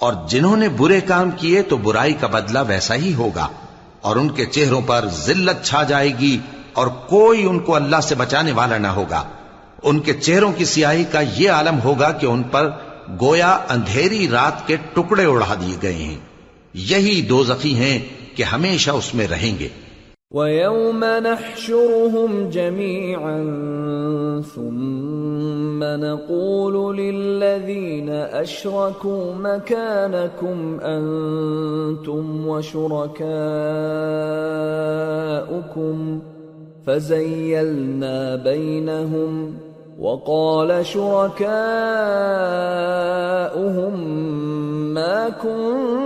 اور جنہوں نے برے کام کیے تو برائی کا بدلہ ویسا ہی ہوگا، اور ان کے چہروں پر ذلت چھا جائے گی اور کوئی ان کو اللہ سے بچانے والا نہ ہوگا۔ ان کے چہروں کی سیاہی کا یہ عالم ہوگا کہ ان پر گویا اندھیری رات کے ٹکڑے اڑا دیے گئے ہیں۔ یہی دو زخی ہیں کہ ہمیشہ اس میں رہیں گے۔ وَيَوْمَ نَحْشُرُهُمْ جَمِيعًا ثُمَّ نَقُولُ لِلَّذِينَ أَشْرَكُوا مَكَانَكُمْ أَنْتُمْ وَشُرَكَاؤُكُمْ فَزَيَّلْنَا بَيْنَهُمْ وقال شركاؤهم ما كنتم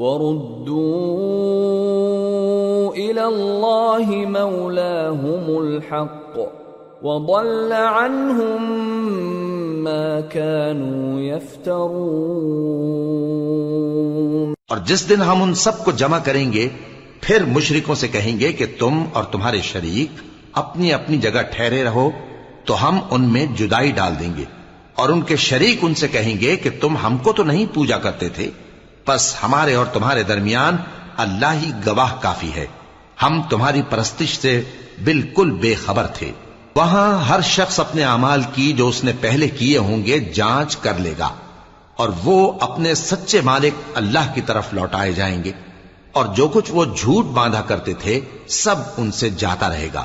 وردوا الى الله مولاهم الحق وضل عنهم ما كانوا يفترون اور جس دن ہم ان سب کو جمع کریں گے، پھر مشرکوں سے کہیں گے کہ تم اور تمہارے شریک اپنی اپنی جگہ ٹھہرے رہو، تو ہم ان میں جدائی ڈال دیں گے۔ اور ان کے شریک ان سے کہیں گے کہ تم ہم کو تو نہیں پوجا کرتے تھے۔ پس ہمارے اور تمہارے درمیان اللہ ہی گواہ کافی ہے۔ ہم تمہاری پرستش سے بالکل بے خبر تھے۔ وہاں ہر شخص اپنے اعمال کی جو اس نے پہلے کیے ہوں گے جانچ کر لے گا۔ اور وہ اپنے سچے مالک اللہ کی طرف لوٹائے جائیں گے۔ اور جو کچھ وہ جھوٹ باندھا کرتے تھے، سب ان سے جاتا رہے گا۔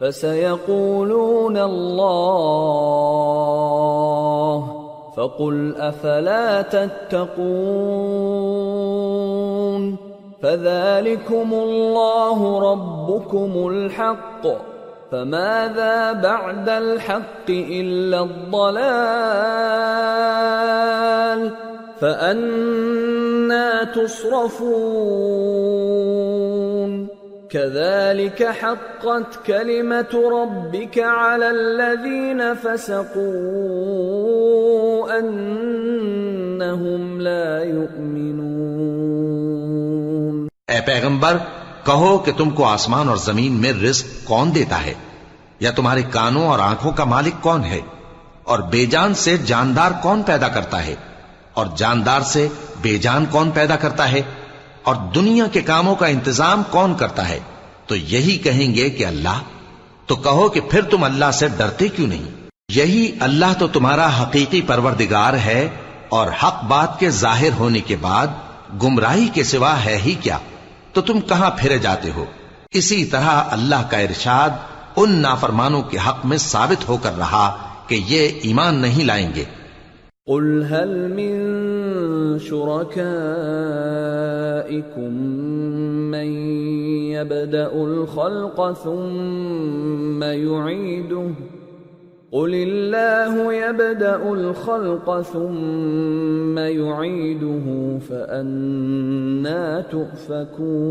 فسيقولون الله فقل أفلا تتقون فذلكم الله ربكم الحق فماذا بعد الحق إلا الضلال فأنا تصرفون كذلك حقت كلمة ربك على الذين فسقوا أنهم لا يؤمنون. اے پیغمبر، کہو کہ تم کو آسمان اور زمین میں رزق کون دیتا ہے؟ یا تمہارے کانوں اور آنکھوں کا مالک کون ہے؟ اور بے جان سے جاندار کون پیدا کرتا ہے؟ اور جاندار سے بے جان کون پیدا کرتا ہے؟ اور دنیا کے کاموں کا انتظام کون کرتا ہے؟ تو یہی کہیں گے کہ اللہ۔ تو کہو کہ پھر تم اللہ سے ڈرتے کیوں نہیں؟ یہی اللہ تو تمہارا حقیقی پروردگار ہے اور حق بات کے ظاہر ہونے کے بعد گمراہی کے سوا ہے ہی کیا؟ تو تم کہاں پھرے جاتے ہو؟ اسی طرح اللہ کا ارشاد ان نافرمانوں کے حق میں ثابت ہو کر رہا کہ یہ ایمان نہیں لائیں گے۔ قل هل من شركائكم من يبدا الخلق ثم يعيده قل الله يبدا الخلق ثم يعيده فانا تؤفكون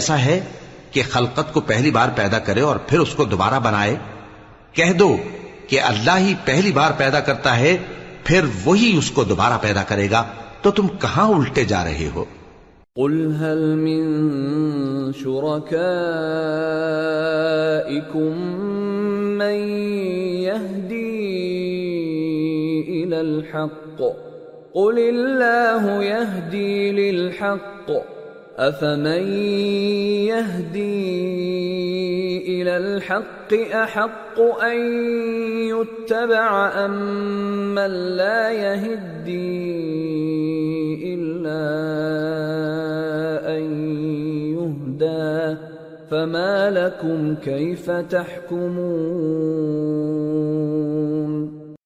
صاحي کہ خلقت کو پہلی بار پیدا کرے اور پھر اس کو دوبارہ بنائے، کہہ دو کہ اللہ ہی پہلی بار پیدا کرتا ہے، پھر وہی اس کو دوبارہ پیدا کرے گا۔ تو تم کہاں الٹے جا رہے ہو؟ قل هل من شركائكم من يهدي إلى الحق؟ قل الله يهدي للحق أفمن يهدي إلى الحق أحق أن يتبع أم من لا يهدي إلا أن يهدى فما لكم كيف تحكمون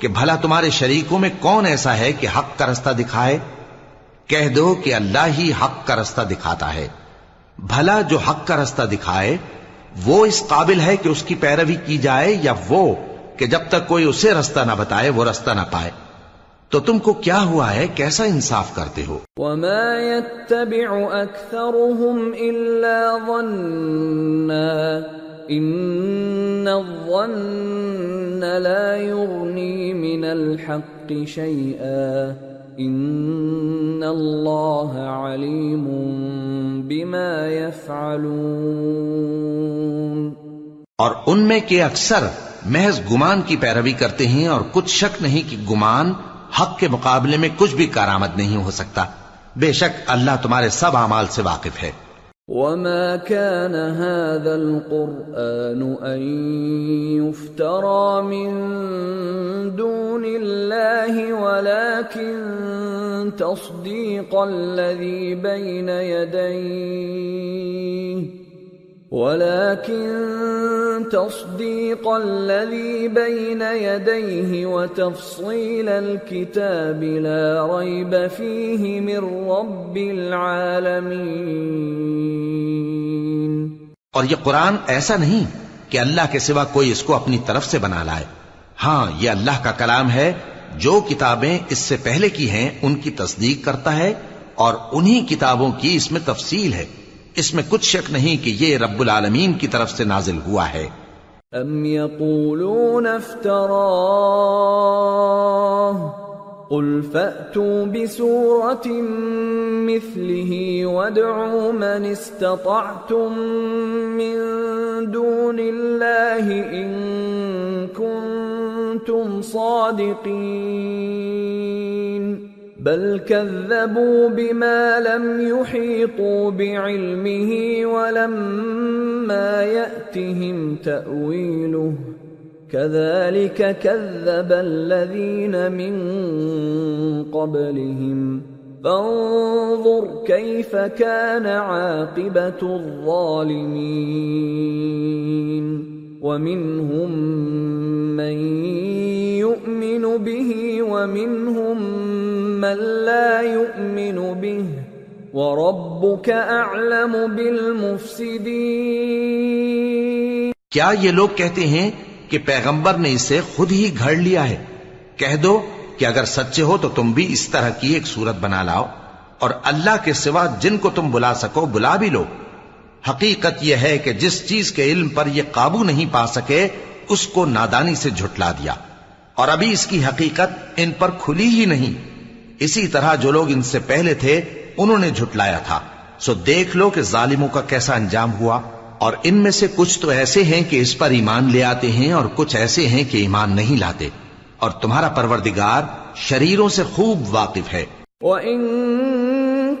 کہ بھلا تمہارے شریکوں میں کون ایسا ہے کہ حق کا رستہ دکھائے کہہ دو کہ اللہ ہی حق کا رستہ دکھاتا ہے۔ بھلا جو حق کا رستہ دکھائے، وہ اس قابل ہے کہ اس کی پیروی کی جائے یا وہ کہ جب تک کوئی اسے رستہ نہ بتائے، وہ رستہ نہ پائے۔ تو تم کو کیا ہوا ہے؟ کیسا انصاف کرتے ہو؟ وما يتبع أكثرهم إلا ظنا إن الظن لا يغني من الحق شيئا ان اللہ علیم بما يفعلون اور ان میں کے اکثر محض گمان کی پیروی کرتے ہیں اور کچھ شک نہیں کہ گمان حق کے مقابلے میں کچھ بھی کارآمد نہیں ہو سکتا۔ بے شک اللہ تمہارے سب اعمال سے واقف ہے۔ وما كان هذا القرآن أن يفترى من دون الله ولكن تصديق الذي بين يديه ولكن تصديق الذي بين يديه وتفصيل الكتاب لا ريب فيه من رب العالمين اور یہ قرآن ایسا نہیں کہ اللہ کے سوا کوئی اس کو اپنی طرف سے بنا لائے۔ ہاں یہ اللہ کا کلام ہے، جو کتابیں اس سے پہلے کی ہیں، ان کی تصدیق کرتا ہے اور انہی کتابوں کی اس میں تفصیل ہے۔ اس میں کچھ شک نہیں کہ یہ رب العالمین کی طرف سے نازل ہوا ہے أم يقولون افتراه قل فأتوا بسورة مثله وادعوا من استطعتم من دون الله إن كنتم صادقين بل كذبوا بما لم يحيطوا بعلمه ولما يأتهم تأويله كذلك كذب الذين من قبلهم فانظر كيف كان عاقبة الظالمين ومنهم من يؤمن به ومنهم من لا يؤمن به وربك اعلم بالمفسدين. کیا یہ لوگ کہتے ہیں کہ پیغمبر نے اسے خود ہی گھڑ لیا ہے؟ کہہ دو کہ اگر سچے ہو تو تم بھی اس طرح کی ایک صورت بنا لاؤ اور اللہ کے سوا جن کو تم بلا سکو بلا بھی لو۔ حقیقت یہ ہے کہ جس چیز کے علم پر یہ قابو نہیں پا سکے، اس کو نادانی سے جھٹلا دیا۔ اور ابھی اس کی حقیقت ان پر کھلی ہی نہیں۔ اسی طرح جو لوگ ان سے پہلے تھے، انہوں نے جھٹلایا تھا۔ سو دیکھ لو کہ ظالموں کا کیسا انجام ہوا۔ اور ان میں سے کچھ تو ایسے ہیں کہ اس پر ایمان لے آتے ہیں اور کچھ ایسے ہیں کہ ایمان نہیں لاتے۔ اور تمہارا پروردگار شریروں سے خوب واقف ہے۔ وَإِن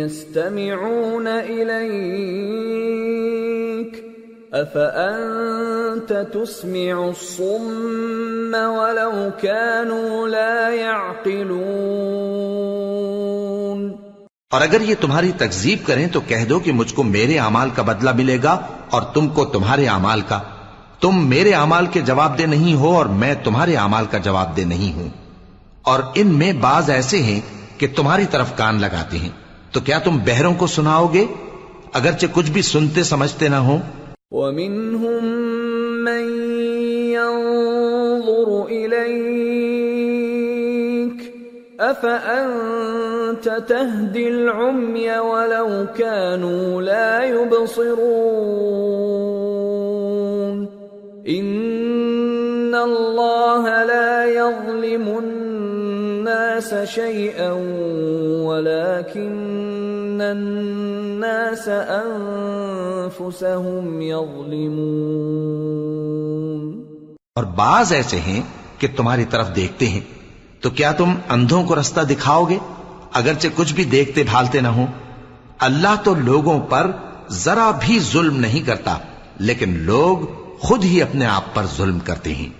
يستمعون إليك أفأنت تسمع الصم ولو كانوا لا يعقلون اور اگر یہ تمہاری تکذیب کریں تو کہہ دو کہ مجھ کو میرے اعمال کا بدلہ ملے گا اور تم کو تمہارے اعمال کا۔ تم میرے اعمال کے جواب دے نہیں ہو اور میں تمہارے اعمال کا جواب دے نہیں ہوں۔ اور ان میں بعض ایسے ہیں کہ تمہاری طرف کان لگاتے ہیں۔ تو کیا تم بہروں کو سناؤ گے؟ اگرچہ کچھ بھی سنتے سمجھتے نہ ہو وَمِنْهُمْ مَنْ يَنظُرُ إِلَيْكَ أَفَأَنْتَ تَهْدِ الْعُمْيَ وَلَوْ كَانُوا لَا يُبْصِرُونَ إِنَّ اللَّهَ لَا يَظْلِمُ النَّاسَ شَيْئًا ولكن الناس انفسهم يظلمون. اور بعض ایسے ہیں کہ تمہاری طرف دیکھتے ہیں تو کیا تم اندھوں کو رستہ دکھاؤ گے؟ اگرچہ کچھ بھی دیکھتے بھالتے نہ ہو اللہ تو لوگوں پر ذرا بھی ظلم نہیں کرتا، لیکن لوگ خود ہی اپنے آپ پر ظلم کرتے ہیں۔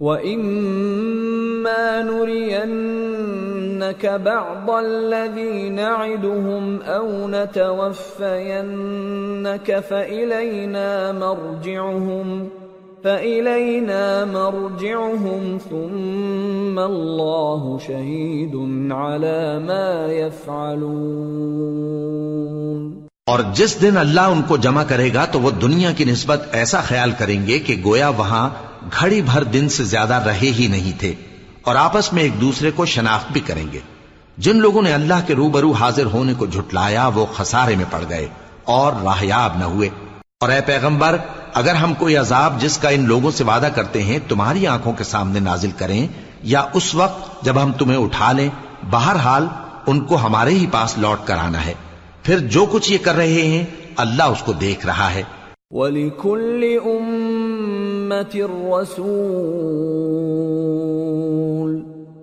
وَإِمَّا نُرِيَنَّكَ بَعْضَ الَّذِي نَعِدُهُمْ أَوْ نَتَوَفَّيَنَّكَ فَإِلَيْنَا مَرْجِعُهُمْ فإلينا مرجعهم ثم الله شهيد على ما يفعلون اور جس دن اللہ ان کو جمع کرے گا تو وہ دنیا کی نسبت ایسا خیال کریں گے کہ گویا وہاں گھڑی بھر دن سے زیادہ رہے ہی نہیں تھے اور آپس میں ایک دوسرے کو شناخت بھی کریں گے۔ جن لوگوں نے اللہ کے روبرو حاضر ہونے کو جھٹلایا، وہ خسارے میں پڑ گئے اور راہیاب نہ ہوئے۔ اور اے پیغمبر، اگر ہم کوئی عذاب جس کا ان لوگوں سے وعدہ کرتے ہیں تمہاری آنکھوں کے سامنے نازل کریں یا اس وقت جب ہم تمہیں اٹھا لیں، بہرحال ان کو ہمارے ہی پاس لوٹ کر آنا ہے۔ پھر جو کچھ یہ کر رہے ہیں، اللہ اس کو دیکھ رہا ہے۔ وَلِكُلِّ أُمَّةٍ رَسُولٌ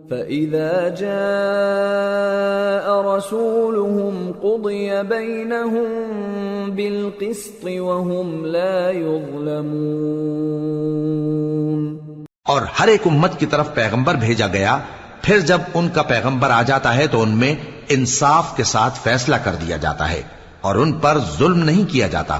فَإِذَا جَاءَ رَسُولُهُمْ قُضِيَ بَيْنَهُمْ بِالْقِسْطِ وَهُمْ لَا يُظْلَمُونَ. اور ہر ایک امت کی طرف پیغمبر بھیجا گیا، پھر جب ان کا پیغمبر آ جاتا ہے تو ان میں انصاف کے ساتھ فیصلہ کر دیا جاتا ہے اور ان پر ظلم نہیں کیا جاتا۔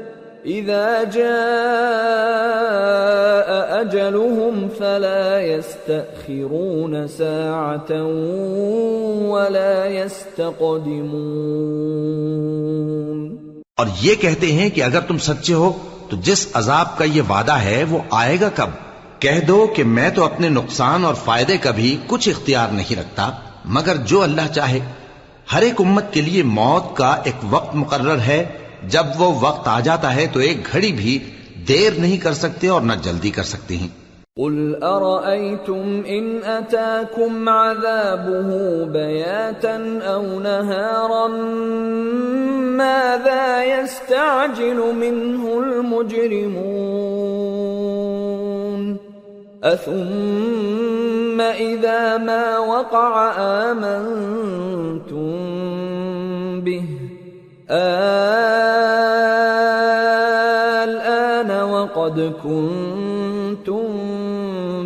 إِذَا جَاءَ أَجَلُهُمْ فَلَا يَسْتَأْخِرُونَ سَاعَةً وَلَا يَسْتَقْدِمُونَ. اور یہ کہتے ہیں کہ اگر تم سچے ہو تو جس عذاب کا یہ وعدہ ہے وہ آئے گا کب؟ کہہ دو کہ میں تو اپنے نقصان اور فائدے کا بھی کچھ اختیار نہیں رکھتا، مگر جو اللہ چاہے۔ ہر ایک امت کے لیے موت کا ایک وقت مقرر ہے جب وہ وقت آ جاتا ہے تو ایک گھڑی بھی دیر نہیں کر سکتے اور نہ جلدی کر سکتے ہیں قل أرأيتم إن أتاكم عذابه بياتا أو نهارا؟ ماذا يستعجل منه المجرمون؟ أثم إذا ما وقع آمنتم به؟ الآن وقد كنتم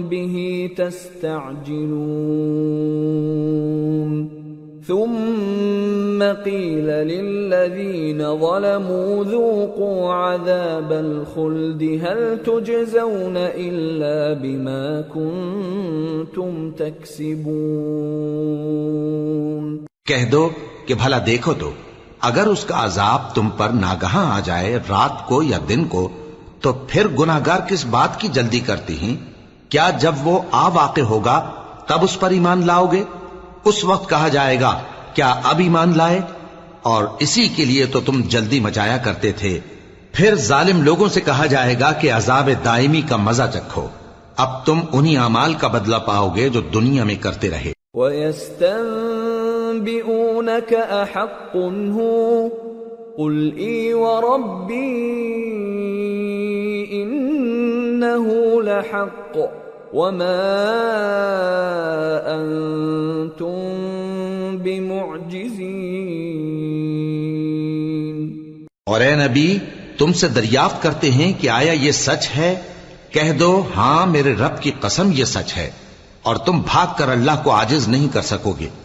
به تستعجلون. ثم قيل للذين ظلموا ذوقوا عذاب الخلد هل تجزون إلا بما كنتم تكسبون؟ کہہ دو کہ بھلا دیکھو تو۔ اگر اس کا عذاب تم پر ناگہاں آ جائے رات کو یا دن کو، تو پھر گناہگار کس بات کی جلدی کرتی ہیں؟ کیا جب وہ آ واقع ہوگا، تب اس پر ایمان لاؤ گے؟ اس وقت کہا جائے گا، کیا اب ایمان لائے؟ اور اسی کے لیے تو تم جلدی مچایا کرتے تھے۔ پھر ظالم لوگوں سے کہا جائے گا کہ عذاب دائمی کا مزہ چکھو۔ اب تم انہی اعمال کا بدلہ پاؤ گے جو دنیا میں کرتے رہے۔ وَيَسْتَنبِئُونَكَ أَحَقٌّ هُوَ قُلْ إِي وَرَبِّي إِنَّهُ لَحَقٌّ وَمَا أَنْتُمْ بِمُعْجِزِينَ اور اے نبی، تم سے دریافت کرتے ہیں کہ آیا یہ سچ ہے؟ کہہ دو ہاں میرے رب کی قسم یہ سچ ہے اور تم بھاگ کر اللہ کو عاجز نہیں کر سکو گے۔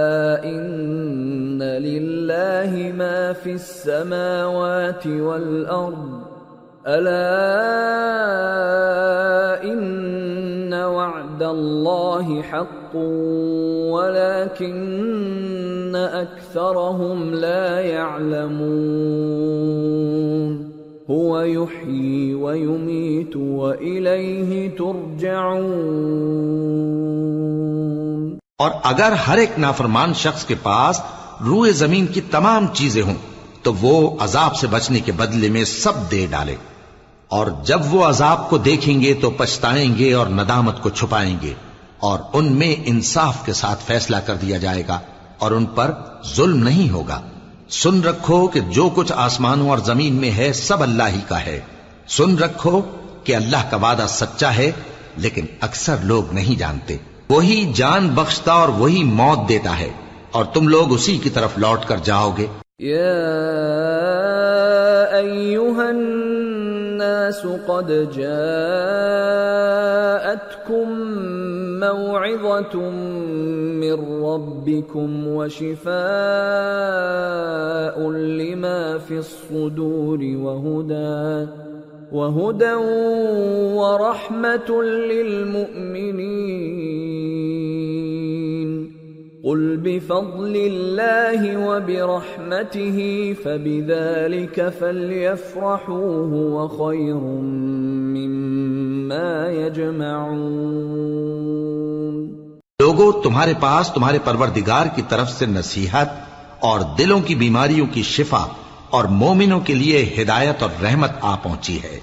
لله ما في السماوات والأرض. ألا إن وعد الله حق ولكن أكثرهم لا يعلمون. هو يحيي ويميت وإليه ترجعون. اور اگر ہر ایک نافرمان شخص کے پاس روئے زمین کی تمام چیزیں ہوں، تو وہ عذاب سے بچنے کے بدلے میں سب دے ڈالے۔ اور جب وہ عذاب کو دیکھیں گے تو پچھتائیں گے اور ندامت کو چھپائیں گے، اور ان میں انصاف کے ساتھ فیصلہ کر دیا جائے گا، اور ان پر ظلم نہیں ہوگا۔ سن رکھو کہ جو کچھ آسمانوں اور زمین میں ہے، سب اللہ ہی کا ہے۔ سن رکھو کہ اللہ کا وعدہ سچا ہے، لیکن اکثر لوگ نہیں جانتے۔ وہی جان بخشتا اور وہی موت دیتا ہے۔ اور تم لوگ اسی کی طرف لوٹ کر جاؤ گے یا ایوہ الناس قد جاءتكم موعظت من ربكم وشفاء لما في الصدور وهدى وهدى ورحمة للمؤمنين قل بفضل الله وبرحمته فبذلك فليفرحوا هو خير مما يجمعون لوگو، تمہارے پاس تمہارے پروردگار کی طرف سے نصیحت اور دلوں کی بیماریوں کی شفا اور مومنوں کے لیے ہدایت اور رحمت آ پہنچی ہے۔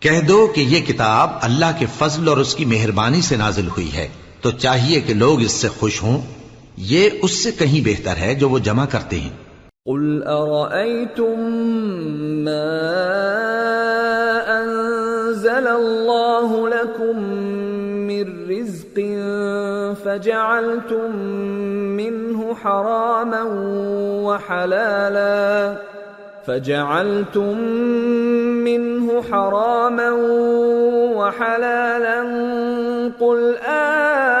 کہہ دو کہ یہ کتاب اللہ کے فضل اور اس کی مہربانی سے نازل ہوئی ہے۔ تو چاہیے کہ لوگ اس سے خوش ہوں۔ یہ اس سے کہیں بہتر ہے جو وہ جمع کرتے ہیں قل أرأيتم ما أنزل الله لكم من رزق فجعلتم منه حراما وحلالا فجعلتم منه حراما وحلالا قل آه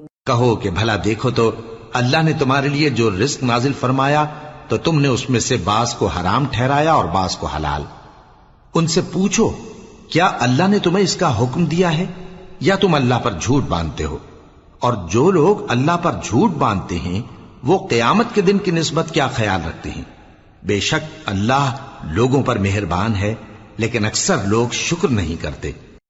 کہو کہ بھلا دیکھو تو اللہ نے تمہارے لیے جو رزق نازل فرمایا تو تم نے اس میں سے بعض کو حرام ٹھہرایا اور بعض کو حلال۔ ان سے پوچھو، کیا اللہ نے تمہیں اس کا حکم دیا ہے؟ یا تم اللہ پر جھوٹ باندھتے ہو؟ اور جو لوگ اللہ پر جھوٹ باندھتے ہیں، وہ قیامت کے دن کی نسبت کیا خیال رکھتے ہیں؟ بے شک اللہ لوگوں پر مہربان ہے، لیکن اکثر لوگ شکر نہیں کرتے۔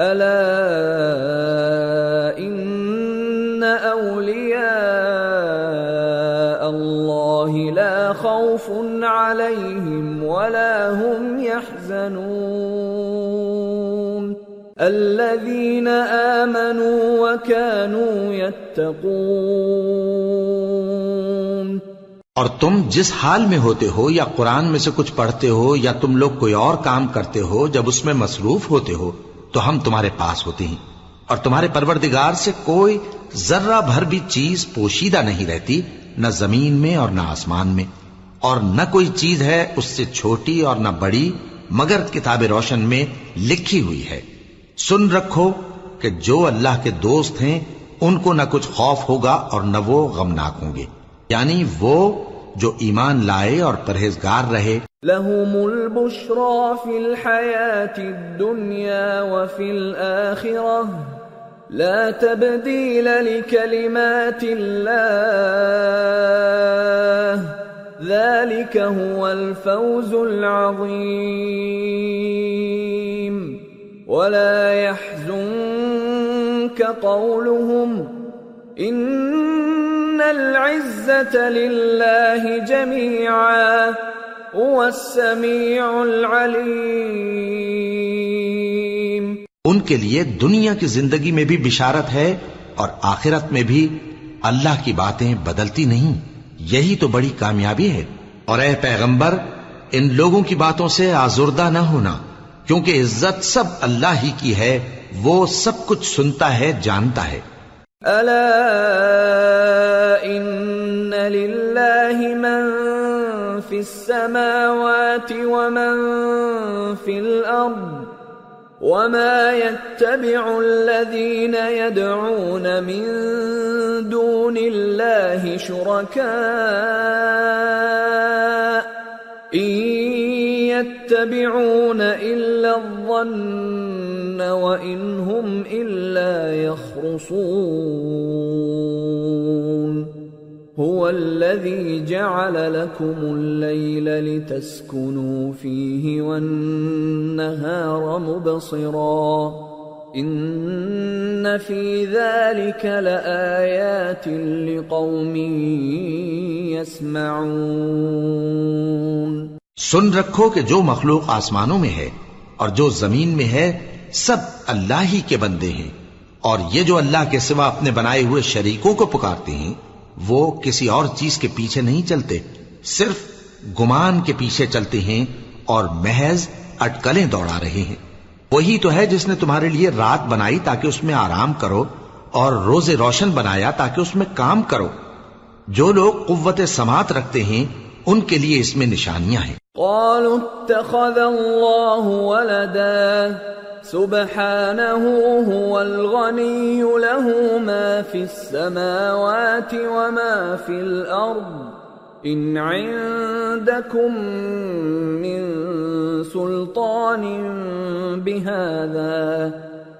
ألا إن أولياء الله لا خوف عليهم ولا هم يحزنون الذين آمنوا وكانوا يتقون اور تم جس حال میں ہوتے ہو یا قرآن میں سے کچھ پڑھتے ہو یا تم لوگ کوئی اور کام کرتے ہو جب اس میں مصروف ہوتے ہو تو ہم تمہارے پاس ہوتے ہیں۔ اور تمہارے پروردگار سے کوئی ذرہ بھر بھی چیز پوشیدہ نہیں رہتی، نہ زمین میں اور نہ آسمان میں۔ اور نہ کوئی چیز ہے اس سے چھوٹی اور نہ بڑی، مگر کتاب روشن میں لکھی ہوئی ہے۔ سن رکھو کہ جو اللہ کے دوست ہیں، ان کو نہ کچھ خوف ہوگا اور نہ وہ غمناک ہوں گے۔ یعنی وہ جو ایمان لائے اور پرہیزگار رہے لهم البشرى في الحياة الدنيا وفي الآخرة لا تبديل لكلمات الله ذلك هو الفوز العظيم ولا يحزنك قولهم ان العزه لله جميعا هو السميع العليم ان کے لیے دنیا کی زندگی میں بھی بشارت ہے اور آخرت میں بھی اللہ کی باتیں بدلتی نہیں۔ یہی تو بڑی کامیابی ہے۔ اور اے پیغمبر، ان لوگوں کی باتوں سے آزردہ نہ ہونا، کیونکہ عزت سب اللہ ہی کی ہے، وہ سب کچھ سنتا ہے، جانتا ہے۔ ألا إن لله من في السماوات ومن في الأرض وما يتبع الذين يدعون من دون الله شركاء إن يتبعون إلا الظن وإن هم إلا يخرصون. هو الذي جعل لكم الليل لتسكنوا فيه والنهار مبصرا. إن في ذلك لآيات لقوم يسمعون. سن رکھو کہ جو مخلوق آسمانوں میں ہے اور جو زمین میں ہے، سب اللہ ہی کے بندے ہیں۔ اور یہ جو اللہ کے سوا اپنے بنائے ہوئے شریکوں کو پکارتے ہیں، وہ کسی اور چیز کے پیچھے نہیں چلتے۔ صرف گمان کے پیچھے چلتے ہیں اور محض اٹکلیں دوڑا رہے ہیں۔ وہی تو ہے جس نے تمہارے لیے رات بنائی تاکہ اس میں آرام کرو اور روز روشن بنایا تاکہ اس میں کام کرو۔ جو لوگ قوت سماعت رکھتے ہیں لیے اس میں نشانیاں ہیں قالوا اتخذ الله ولدا سبحانه هو الغني له ما في السماوات وما في الأرض. إن عندكم من سلطان بهذا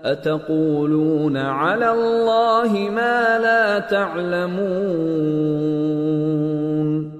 أتقولون على الله ما لا تعلمون.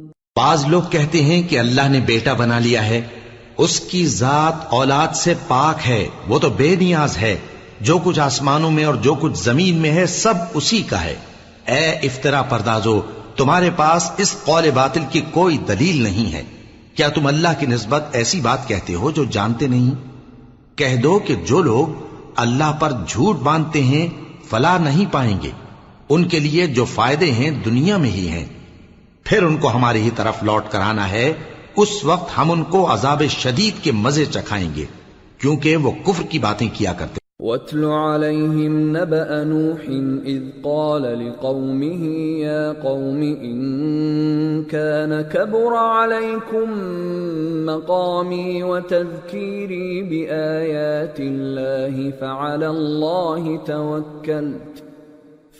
بعض لوگ کہتے ہیں کہ اللہ نے بیٹا بنا لیا ہے، اس کی ذات اولاد سے پاک ہے، وہ تو بے نیاز ہے۔ جو کچھ آسمانوں میں اور جو کچھ زمین میں ہے، سب اسی کا ہے۔ اے افطرا پردازو، تمہارے پاس اس قول باطل کی کوئی دلیل نہیں ہے۔ کیا تم اللہ کی نسبت ایسی بات کہتے ہو جو جانتے نہیں؟ کہہ دو کہ جو لوگ اللہ پر جھوٹ باندھتے ہیں فلا نہیں پائیں گے۔ ان کے لیے جو فائدے ہیں، دنیا میں ہی ہیں۔ پھر ان کو ہماری ہی طرف لوٹ کر آنا ہے، اس وقت ہم ان کو عذاب شدید کے مزے چکھائیں گے، کیونکہ وہ کفر کی باتیں کیا کرتے واتل عليهم نبأ نوح إذ قال لقومه يا قوم إن كان كبر عليكم مقامي وتذكيري بآيات الله فعلى الله توكلت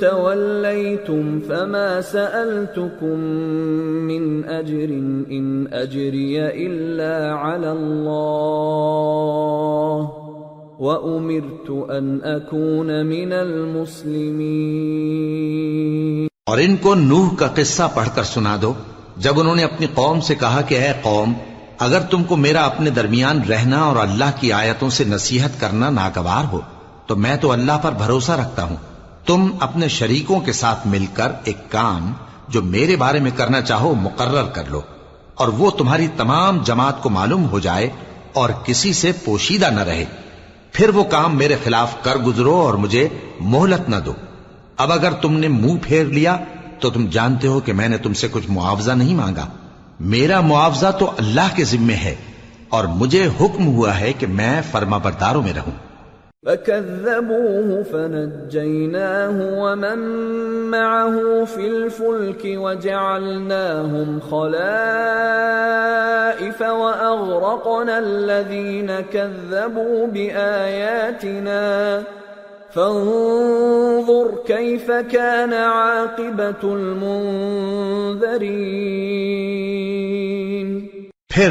توليتم فما سألتكم من أجر إن أجري إلا على الله وأمرت أن أكون من المسلمين. اور ان کو نوح کا قصہ پڑھ کر سنا دو، جب انہوں نے اپنی قوم سے کہا کہ اے قوم، اگر تم کو میرا اپنے درمیان رہنا اور اللہ کی آیتوں سے نصیحت کرنا ناگوار ہو، تو میں تو اللہ پر بھروسہ رکھتا ہوں۔ تم اپنے شریکوں کے ساتھ مل کر ایک کام جو میرے بارے میں کرنا چاہو مقرر کر لو، اور وہ تمہاری تمام جماعت کو معلوم ہو جائے اور کسی سے پوشیدہ نہ رہے۔ پھر وہ کام میرے خلاف کر گزرو اور مجھے مہلت نہ دو۔ اب اگر تم نے منہ پھیر لیا تو تم جانتے ہو کہ میں نے تم سے کچھ معاوضہ نہیں مانگا۔ میرا معاوضہ تو اللہ کے ذمے ہے اور مجھے حکم ہوا ہے کہ میں فرما برداروں میں رہوں۔ فكذبوه فنجيناه ومن معه في الفلك وجعلناهم خلائف واغرقنا الذين كذبوا باياتنا فانظر كيف كان عاقبه المنذرين پھر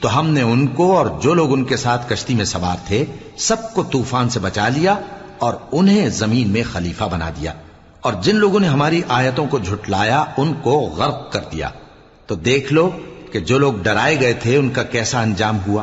تو ہم نے ان کو اور جو لوگ ان کے ساتھ کشتی میں سوار تھے، سب کو طوفان سے بچا لیا اور انہیں زمین میں خلیفہ بنا دیا۔ اور جن لوگوں نے ہماری آیتوں کو جھٹلایا، ان کو غرق کر دیا۔ تو دیکھ لو کہ جو لوگ ڈرائے گئے تھے، ان کا کیسا انجام ہوا۔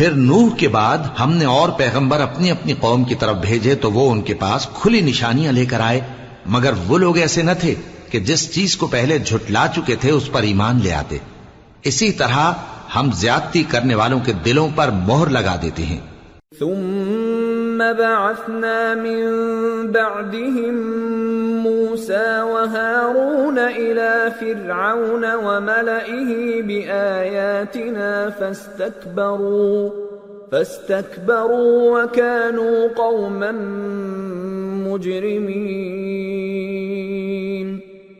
پھر نوح کے بعد ہم نے اور پیغمبر اپنی اپنی قوم کی طرف بھیجے تو وہ ان کے پاس کھلی نشانیاں لے کر آئے۔ مگر وہ لوگ ایسے نہ تھے کہ جس چیز کو پہلے جھٹلا چکے تھے اس پر ایمان لے آتے۔ اسی طرح ہم زیادتی کرنے والوں کے دلوں پر مہر لگا دیتے ہیں۔ ثم بعثنا من بعدهم موسى وهارون إلى فرعون وملئه بآياتنا فاستكبروا فاستكبروا وكانوا قوما مجرمين.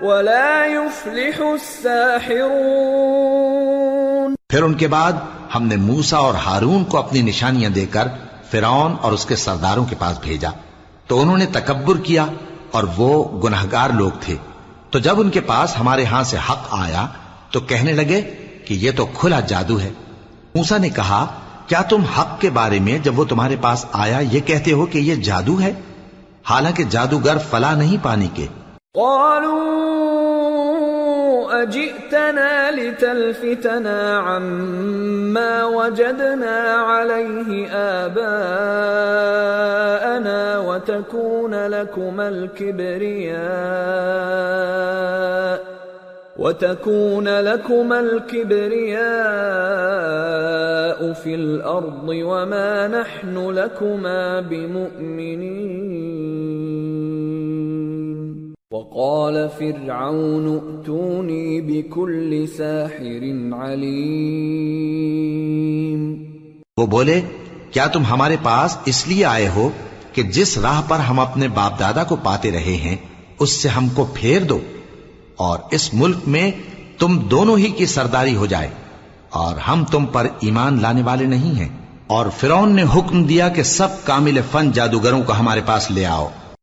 ولا يفلح الساحرون پھر ان کے بعد ہم نے موسا اور ہارون کو اپنی نشانیاں دے کر فرعون اور اس کے سرداروں کے پاس بھیجا۔ تو انہوں نے تکبر کیا اور وہ گناہگار لوگ تھے۔ تو جب ان کے پاس ہمارے ہاں سے حق آیا تو کہنے لگے کہ یہ تو کھلا جادو ہے۔ موسا نے کہا، کیا تم حق کے بارے میں جب وہ تمہارے پاس آیا یہ کہتے ہو کہ یہ جادو ہے؟ حالانکہ جادوگر فلا نہیں پانی کے۔ قالوا أجئتنا لتلفتنا عما وجدنا عليه آباءنا وتكون لكما الكبرياء وتكون لكما الكبرياء في الأرض وما نحن لكما بمؤمنين وقال فرعون ائتوني بكل ساحر عليم وہ بولے، کیا تم ہمارے پاس اس لیے آئے ہو کہ جس راہ پر ہم اپنے باپ دادا کو پاتے رہے ہیں، اس سے ہم کو پھیر دو، اور اس ملک میں تم دونوں ہی کی سرداری ہو جائے، اور ہم تم پر ایمان لانے والے نہیں ہیں، اور فرعون نے حکم دیا کہ سب کامل فن جادوگروں کو ہمارے پاس لے آؤ۔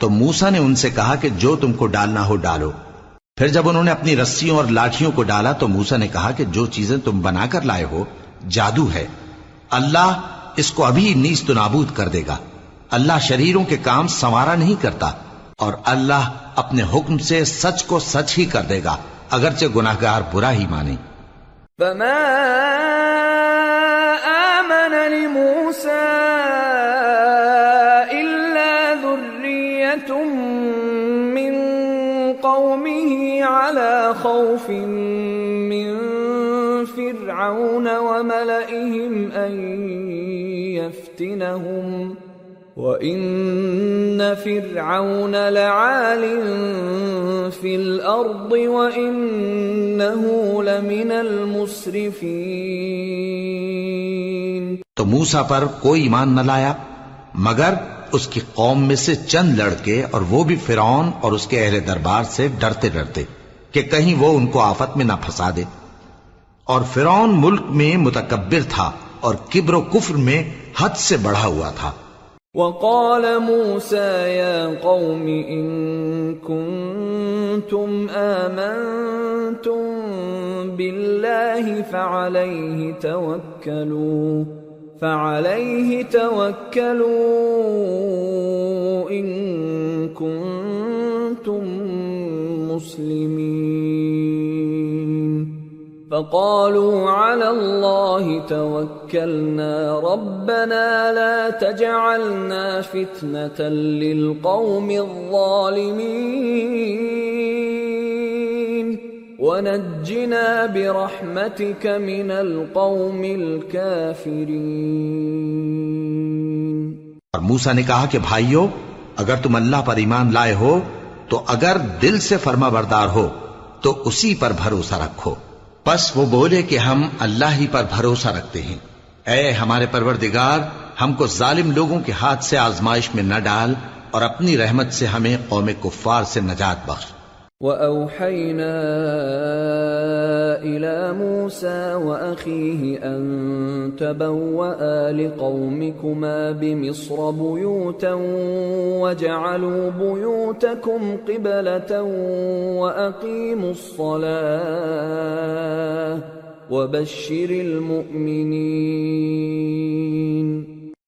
تو موسا نے ان سے کہا کہ جو تم کو ڈالنا ہو ڈالو۔ پھر جب انہوں نے اپنی رسیوں اور لاٹھیوں کو ڈالا تو موسا نے کہا کہ جو چیزیں تم بنا کر لائے ہو، جادو ہے۔ اللہ اس کو ابھی نیست و نابود کر دے گا۔ اللہ شریروں کے کام سنوارا نہیں کرتا اور اللہ اپنے حکم سے سچ کو سچ ہی کر دے گا، اگرچہ گناہ گار برا ہی مانے۔ فما آمن لموسى قومه على خوف من فرعون وملئهم أن يفتنهم وَإِنَّ فِرْعَوْنَ لَعَالٍ فِي الْأَرْضِ وَإِنَّهُ لَمِنَ الْمُسْرِفِينَ. تو موسا پر کوئی ایمان نہ لایا مگر اس کی قوم میں سے چند لڑکے اور وہ بھی فرعون اور اس کے اہل دربار سے ڈرتے ڈرتے کہ کہیں وہ ان کو آفت میں نہ پھنسا دے۔ اور فرعون ملک میں متکبر تھا اور کبر و کفر میں حد سے بڑھا ہوا تھا۔ وقال موسى يا قوم إن كنتم آمنتم بالله فعليه توكلوا۔ فعليه توكلوا إن كنتم مسلمين. فقالوا على الله توكلنا. ربنا لا تجعلنا فتنة للقوم الظالمين. ونجنا برحمتك من القوم الكافرين. اور موسا نے کہا کہ بھائیو، اگر تم اللہ پر ایمان لائے ہو، تو اگر دل سے فرما بردار ہو، تو اسی پر بھروسہ رکھو۔ پس وہ بولے کہ ہم اللہ ہی پر بھروسہ رکھتے ہیں۔ اے ہمارے پروردگار، ہم کو ظالم لوگوں کے ہاتھ سے آزمائش میں نہ ڈال اور اپنی رحمت سے ہمیں قوم کفار سے نجات بخش۔ وأوحينا إلى موسى وأخيه أن تبوأ لقومكما بمصر بيوتا وجعلوا بيوتكم قبلة وأقيموا الصلاة وبشر المؤمنين.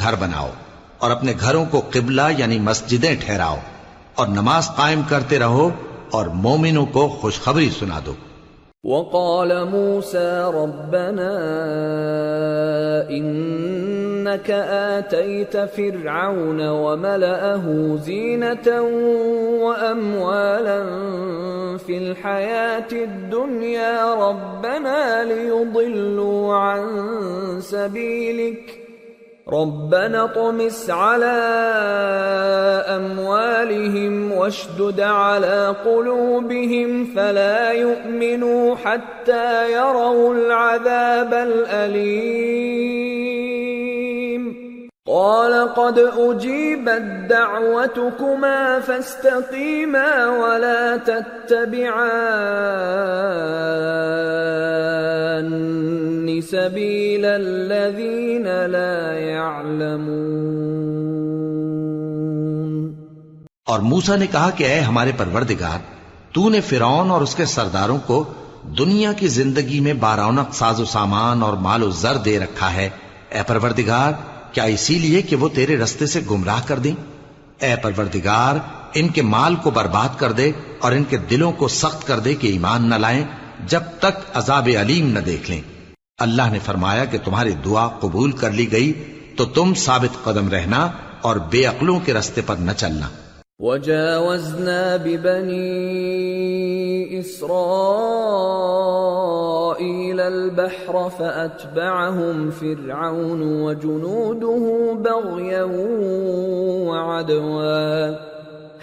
گھر بناؤ۔ اور اپنے گھروں کو قبلہ یعنی مسجدیں ٹھہراؤ اور نماز قائم کرتے رہو اور مومنوں کو خوشخبری سنا دو وقال موسى ربنا إنك آتيت فرعون وملأه زينة وأموالا في الحياة الدنيا ربنا ليضلوا عن سبيلك ربنا طمس على أموالهم واشدد على قلوبهم فلا يؤمنوا حتى يروا العذاب الأليم. قال قد أجيبت دعوتكما فاستقيما ولا تتبعان. سبيل الذين لا يعلمون اور موسا نے کہا کہ اے ہمارے پروردگار، تو نے فرعون اور اس کے سرداروں کو دنیا کی زندگی میں بارونق ساز و سامان اور مال و زر دے رکھا ہے۔ اے پروردگار، کیا اسی لیے کہ وہ تیرے رستے سے گمراہ کر دیں؟ اے پروردگار، ان کے مال کو برباد کر دے اور ان کے دلوں کو سخت کر دے کہ ایمان نہ لائیں، جب تک عذاب علیم نہ دیکھ لیں۔ اللہ نے فرمایا کہ تمہاری دعا قبول کر لی گئی تو تم ثابت قدم رہنا اور بے عقلوں کے رستے پر نہ چلنا۔ وجاوزنا ببني إسرائيل البحر فأتبعهم فرعون وجنوده بغيا وعدوا۔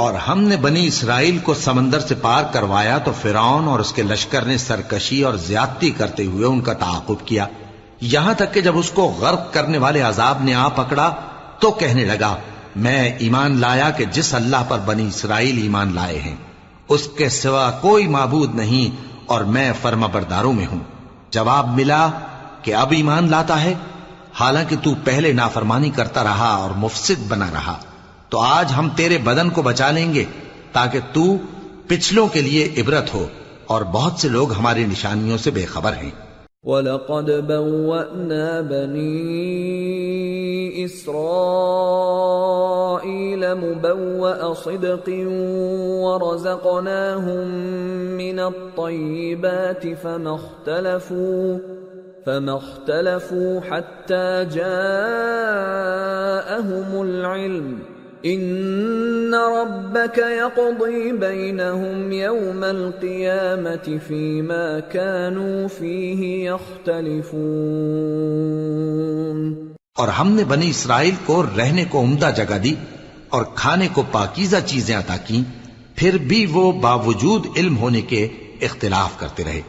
اور ہم نے بنی اسرائیل کو سمندر سے پار کروایا تو فرعون اور اس کے لشکر نے سرکشی اور زیادتی کرتے ہوئے ان کا تعاقب کیا۔ یہاں تک کہ جب اس کو غرق کرنے والے عذاب نے آ پکڑا تو کہنے لگا، میں ایمان لایا کہ جس اللہ پر بنی اسرائیل ایمان لائے ہیں، اس کے سوا کوئی معبود نہیں اور میں فرما برداروں میں ہوں۔ جواب ملا کہ اب ایمان لاتا ہے، حالانکہ تو پہلے نافرمانی کرتا رہا اور مفسد بنا رہا۔ تو آج ہم تیرے بدن کو بچا لیں گے تاکہ تو پچھلوں کے لیے عبرت ہو اور بہت سے لوگ ہماری نشانیوں سے بے خبر ہیں۔ وَلَقَدْ بَوَّأْنَا بَنِي إِسْرَائِيلَ مُبَوَّأَ صِدْقٍ وَرَزَقْنَاهُمْ مِنَ الطَّيِّبَاتِ فَمَا اخْتَلَفُوا فَمَا اخْتَلَفُوا حَتَّى جَاءَهُمُ الْعِلْمُ ان ربك يقضي بينهم يوم القيامة فيما كانوا فيه يختلفون اور ہم نے بنی اسرائیل کو رہنے کو عمدہ جگہ دی اور کھانے کو پاکیزہ چیزیں عطا کی پھر بھی وہ باوجود علم ہونے کے اختلاف کرتے رہے۔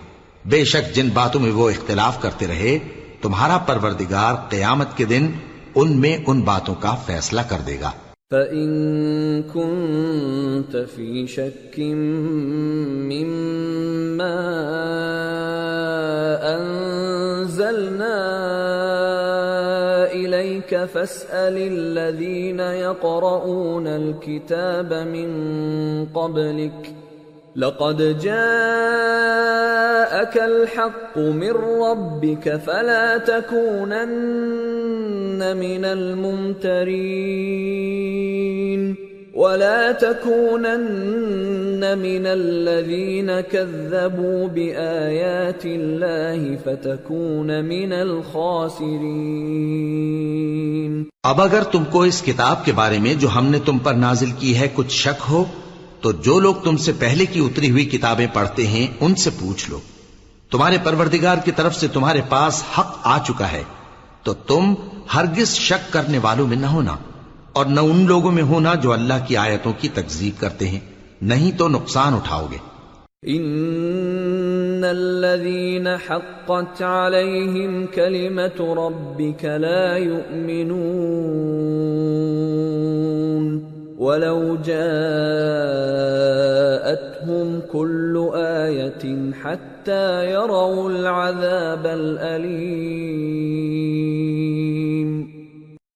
بے شک جن باتوں میں وہ اختلاف کرتے رہے، تمہارا پروردگار قیامت کے دن ان میں ان باتوں کا فیصلہ کر دے گا۔ فَإِن كُنتَ فِي شَكٍّ مِّمَّا أَنزَلْنَا إِلَيْكَ فَاسْأَلِ الَّذِينَ يَقْرَؤُونَ الْكِتَابَ مِن قَبْلِكَ لقد جاءك الحق من ربك فلا تكونن من الممترين ولا تكونن من الذين كذبوا بآيات الله فتكون من الخاسرين اب اگر تم کو اس کتاب کے بارے میں جو ہم نے تم پر نازل کی ہے کچھ شک ہو تو جو لوگ تم سے پہلے کی اتری ہوئی کتابیں پڑھتے ہیں، ان سے پوچھ لو۔ تمہارے پروردگار کی طرف سے تمہارے پاس حق آ چکا ہے۔ تو تم ہرگز شک کرنے والوں میں نہ ہونا اور نہ ان لوگوں میں ہونا جو اللہ کی آیتوں کی تکذیب کرتے ہیں۔ نہیں تو نقصان اٹھاؤ گے۔ ان الذين حقت عليهم كلمة ربك لا يؤمنون ولو جاءتهم كل آية حتى يروا العذاب الأليم.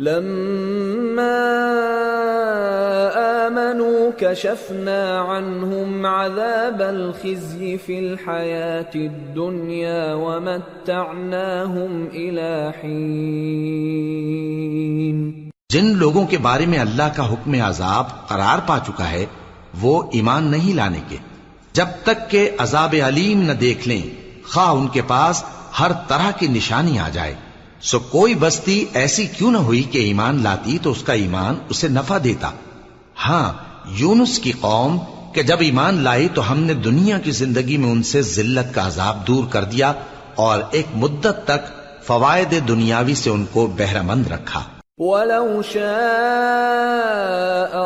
لما آمنوا كشفنا عنهم عذاب الخزي في الحياة الدنيا ومتعناهم إلى حين. جن لوگوں کے بارے میں اللہ کا حکم عذاب قرار پا چکا ہے، وہ ایمان نہیں لانے کے۔ جب تک کہ عذاب علیم نہ دیکھ لیں، خواہ ان کے پاس ہر طرح کی نشانی آ جائے۔ سو کوئی بستی ایسی کیوں نہ ہوئی کہ ایمان لاتی تو اس کا ایمان اسے نفع دیتا۔ ہاں یونس کی قوم کہ جب ایمان لائی تو ہم نے دنیا کی زندگی میں ان سے ذلت کا عذاب دور کر دیا اور ایک مدت تک فوائد دنیاوی سے ان کو بہرہ مند رکھا۔ ولو شاء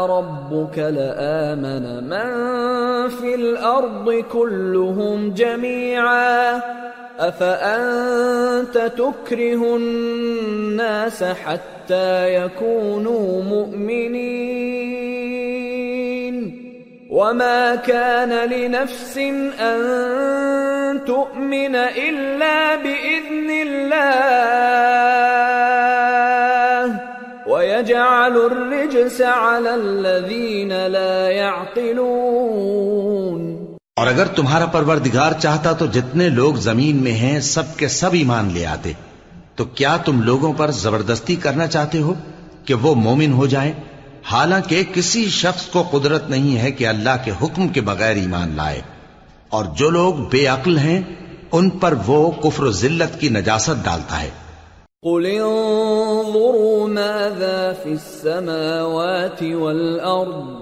ربك لآمن من في الأرض كلهم جميعا۔ أفأنت تكره الناس حتى يكونوا مؤمنين؟ وما كان لنفس أن تؤمن إلا بإذن الله. ويجعل الرجس على الذين لا يعقلون. اور اگر تمہارا پروردگار چاہتا تو جتنے لوگ زمین میں ہیں، سب کے سب ایمان لے آتے۔ تو کیا تم لوگوں پر زبردستی کرنا چاہتے ہو کہ وہ مومن ہو جائیں؟ حالانکہ کسی شخص کو قدرت نہیں ہے کہ اللہ کے حکم کے بغیر ایمان لائے۔ اور جو لوگ بے عقل ہیں، ان پر وہ کفر و ذلت کی نجاست ڈالتا ہے۔ قل انظروا ماذا في السماوات والأرض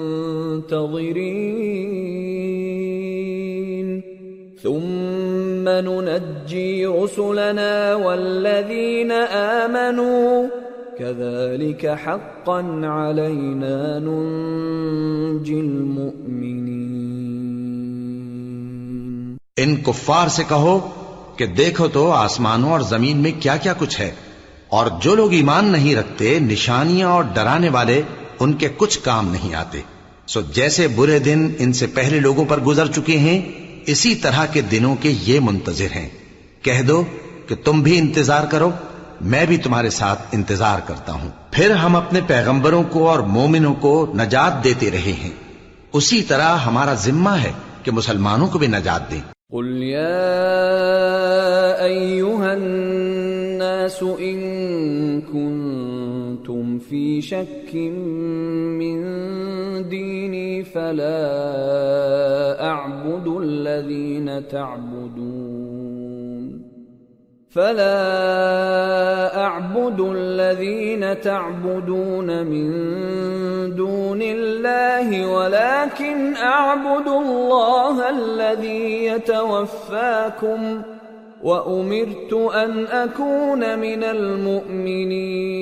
المنتظرين ثم ننجي رسلنا والذين آمنوا. كذلك حقا علينا ننجي المؤمنين. ان کفار سے کہو کہ دیکھو تو آسمانوں اور زمین میں کیا کیا کچھ ہے، اور جو لوگ ایمان نہیں رکھتے، نشانیاں اور ڈرانے والے، ان کے کچھ کام نہیں آتے۔ سو جیسے برے دن ان سے پہلے لوگوں پر گزر چکے ہیں، اسی طرح کے دنوں کے یہ منتظر ہیں۔ کہہ دو کہ تم بھی انتظار کرو، میں بھی تمہارے ساتھ انتظار کرتا ہوں۔ پھر ہم اپنے پیغمبروں کو اور مومنوں کو نجات دیتے رہے ہیں۔ اسی طرح ہمارا ذمہ ہے کہ مسلمانوں کو بھی نجات دیں۔ قل يا أيها الناس إن كنتم في شك من ديني فلا أعبد الذين تعبدون. فلا أعبد الذين تعبدون من دون الله ولكن أعبد الله الذي يتوفاكم وأمرت أن أكون من المؤمنين.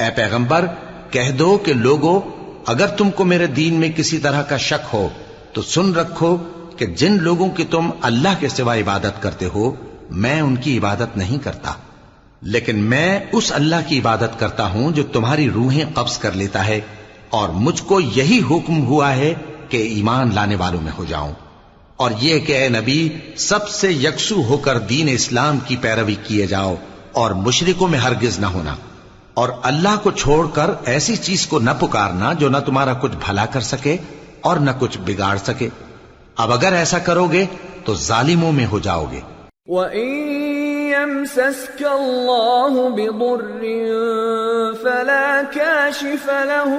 اے پیغمبر، کہہ دو کہ لوگو، اگر تم کو میرے دین میں کسی طرح کا شک ہو، تو سن رکھو کہ جن لوگوں کی تم اللہ کے سوا عبادت کرتے ہو، میں ان کی عبادت نہیں کرتا۔ لیکن میں اس اللہ کی عبادت کرتا ہوں جو تمہاری روحیں قبض کر لیتا ہے، اور مجھ کو یہی حکم ہوا ہے کہ ایمان لانے والوں میں ہو جاؤں۔ اور یہ کہ اے نبی، سب سے یکسو ہو کر دین اسلام کی پیروی کیے جاؤ، اور مشرکوں میں ہرگز نہ ہونا۔ اور اللہ کو چھوڑ کر ایسی چیز کو نہ پکارنا جو نہ تمہارا کچھ بھلا کر سکے اور نہ کچھ بگاڑ سکے۔ اب اگر ایسا کرو گے تو ظالموں میں ہو جاؤ گے وَإِن يَمْسَسْكَ اللَّهُ بِضُرٍّ فَلَا كَاشِفَ لَهُ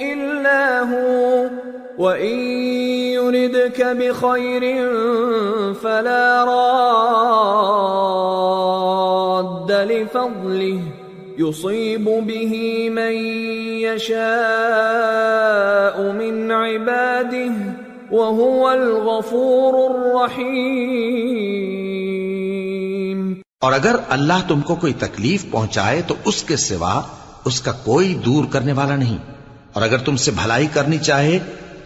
إِلَّا هُوَ۔ وَإِن يُرِدْكَ بِخَيْرٍ فَلَا رَادَّ لِفَضْلِهِ يُصِيبُ بِهِ مَن يَشَاءُ مِنْ عِبَادِهِ وَهُوَ الْغَفُورُ الرَّحِيمُ اور اگر اللہ تم کو کوئی تکلیف پہنچائے تو اس کے سوا اس کا کوئی دور کرنے والا نہیں۔ اور اگر تم سے بھلائی کرنی چاہے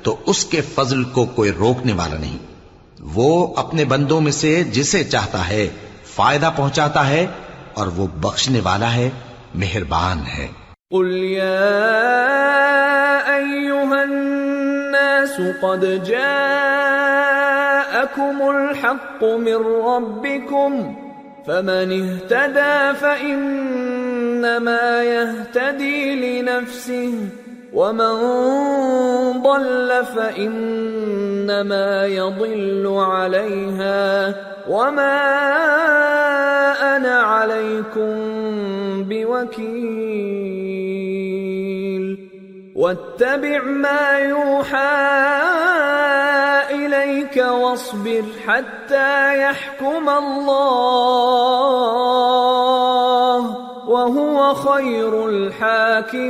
تو اس کے فضل کو کوئی روکنے والا نہیں۔ وہ اپنے بندوں میں سے جسے چاہتا ہے فائدہ پہنچاتا ہے اور وہ بخشنے والا ہے، مہربان ہے۔ قل يا أيها الناس قد جاءكم الحق من ربكم فمن اهتدى فإن فإنما يهتدي لنفسه ومن ضل فإنما يضل عليها وما أنا عليكم بوكيل واتبع ما يوحى إليك واصبر حتى يحكم الله وهو خير الحاكمين.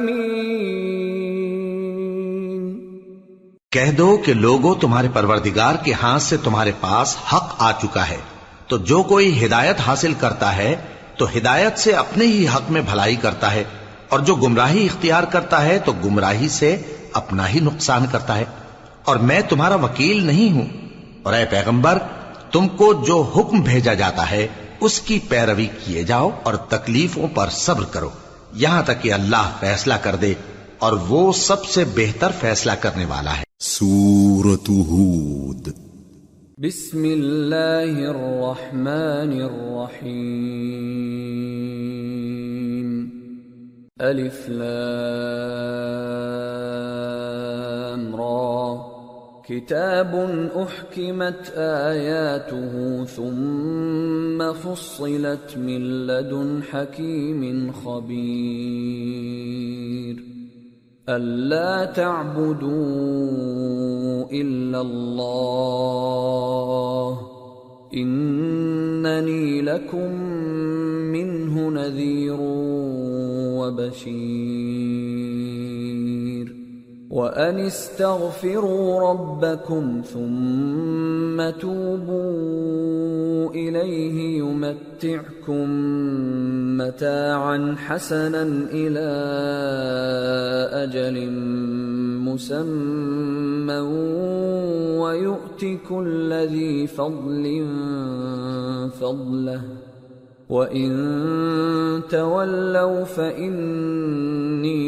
کہہ دو کہ لوگوں تمہارے پروردگار کے ہاتھ سے تمہارے پاس حق آ چکا ہے۔ تو جو کوئی ہدایت حاصل کرتا ہے، تو ہدایت سے اپنے ہی حق میں بھلائی کرتا ہے۔ اور جو گمراہی اختیار کرتا ہے، تو گمراہی سے اپنا ہی نقصان کرتا ہے۔ اور میں تمہارا وکیل نہیں ہوں۔ اور اے پیغمبر، تم کو جو حکم بھیجا جاتا ہے اس کی پیروی کیے جاؤ اور تکلیفوں پر صبر کرو۔ یہاں تک کہ اللہ فیصلہ کر دے اور وہ سب سے بہتر فیصلہ کرنے والا ہے۔ سورة هود بسم الله الرحمن الرحيم ألف لام۔ كتاب أحكمت آياته ثم فصلت من لدن حكيم خبير. ألا تعبدوا إلا الله. إنني لكم منه نذير وبشير. وأن استغفروا ربكم ثم توبوا إليه يمتعكم متاعا حسنا إلى أجل مسمى ويؤت كل ذي فضل فضله وان تولوا فاني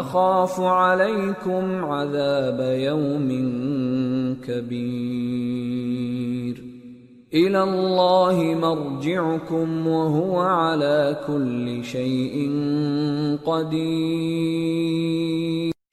اخاف عليكم عذاب يوم كبير إلى الله مرجعكم وهو على كل شيء قدير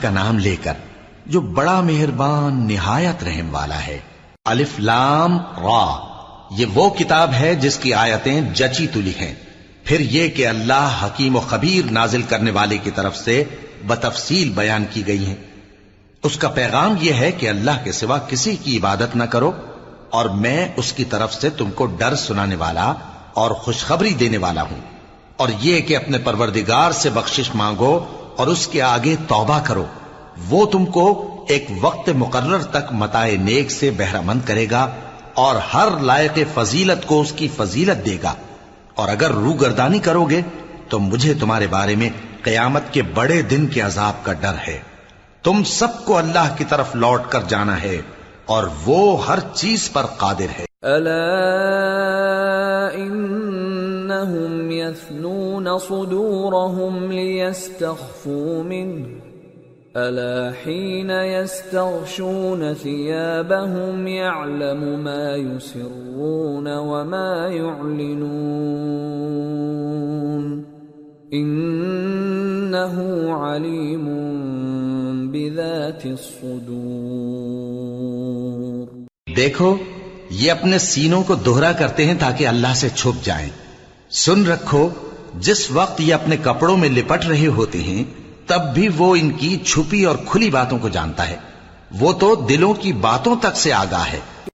کا نام لے کر جو بڑا مہربان نہایت رحم والا ہے. الف لام را یہ وہ کتاب ہے جس کی آیتیں جچی تلی ہیں پھر یہ کہ اللہ حکیم و خبیر نازل کرنے والے کی طرف سے بتفصیل بیان کی گئی ہیں۔ اس کا پیغام یہ ہے کہ اللہ کے سوا کسی کی عبادت نہ کرو اور میں اس کی طرف سے تم کو ڈر سنانے والا اور خوشخبری دینے والا ہوں۔ اور یہ کہ اپنے پروردگار سے بخشش مانگو اور اس کے آگے توبہ کرو۔ وہ تم کو ایک وقت مقرر تک متائے نیک سے بہرہ مند کرے گا۔ اور ہر لائق فضیلت کو اس کی فضیلت دے گا۔ اور اگر رو گردانی کرو گے، تو مجھے تمہارے بارے میں قیامت کے بڑے دن کے عذاب کا ڈر ہے۔ تم سب کو اللہ کی طرف لوٹ کر جانا ہے، اور وہ ہر چیز پر قادر ہے۔ ألا إنهم يثنون صدورهم ليستخفوا منه۔ ألا حين يستغشون ثيابهم يعلم ما يسرون وما يعلنون عليم بذات الصدور دیکھو، یہ اپنے سینوں کو دوہرا کرتے ہیں تاکہ اللہ سے چھپ جائیں۔ سن رکھو، جس وقت یہ اپنے کپڑوں میں لپٹ رہے ہوتے ہیں تب بھی وہ ان کی چھپی اور کھلی باتوں کو جانتا ہے۔ وہ تو دلوں کی باتوں تک سے آگاہ ہے۔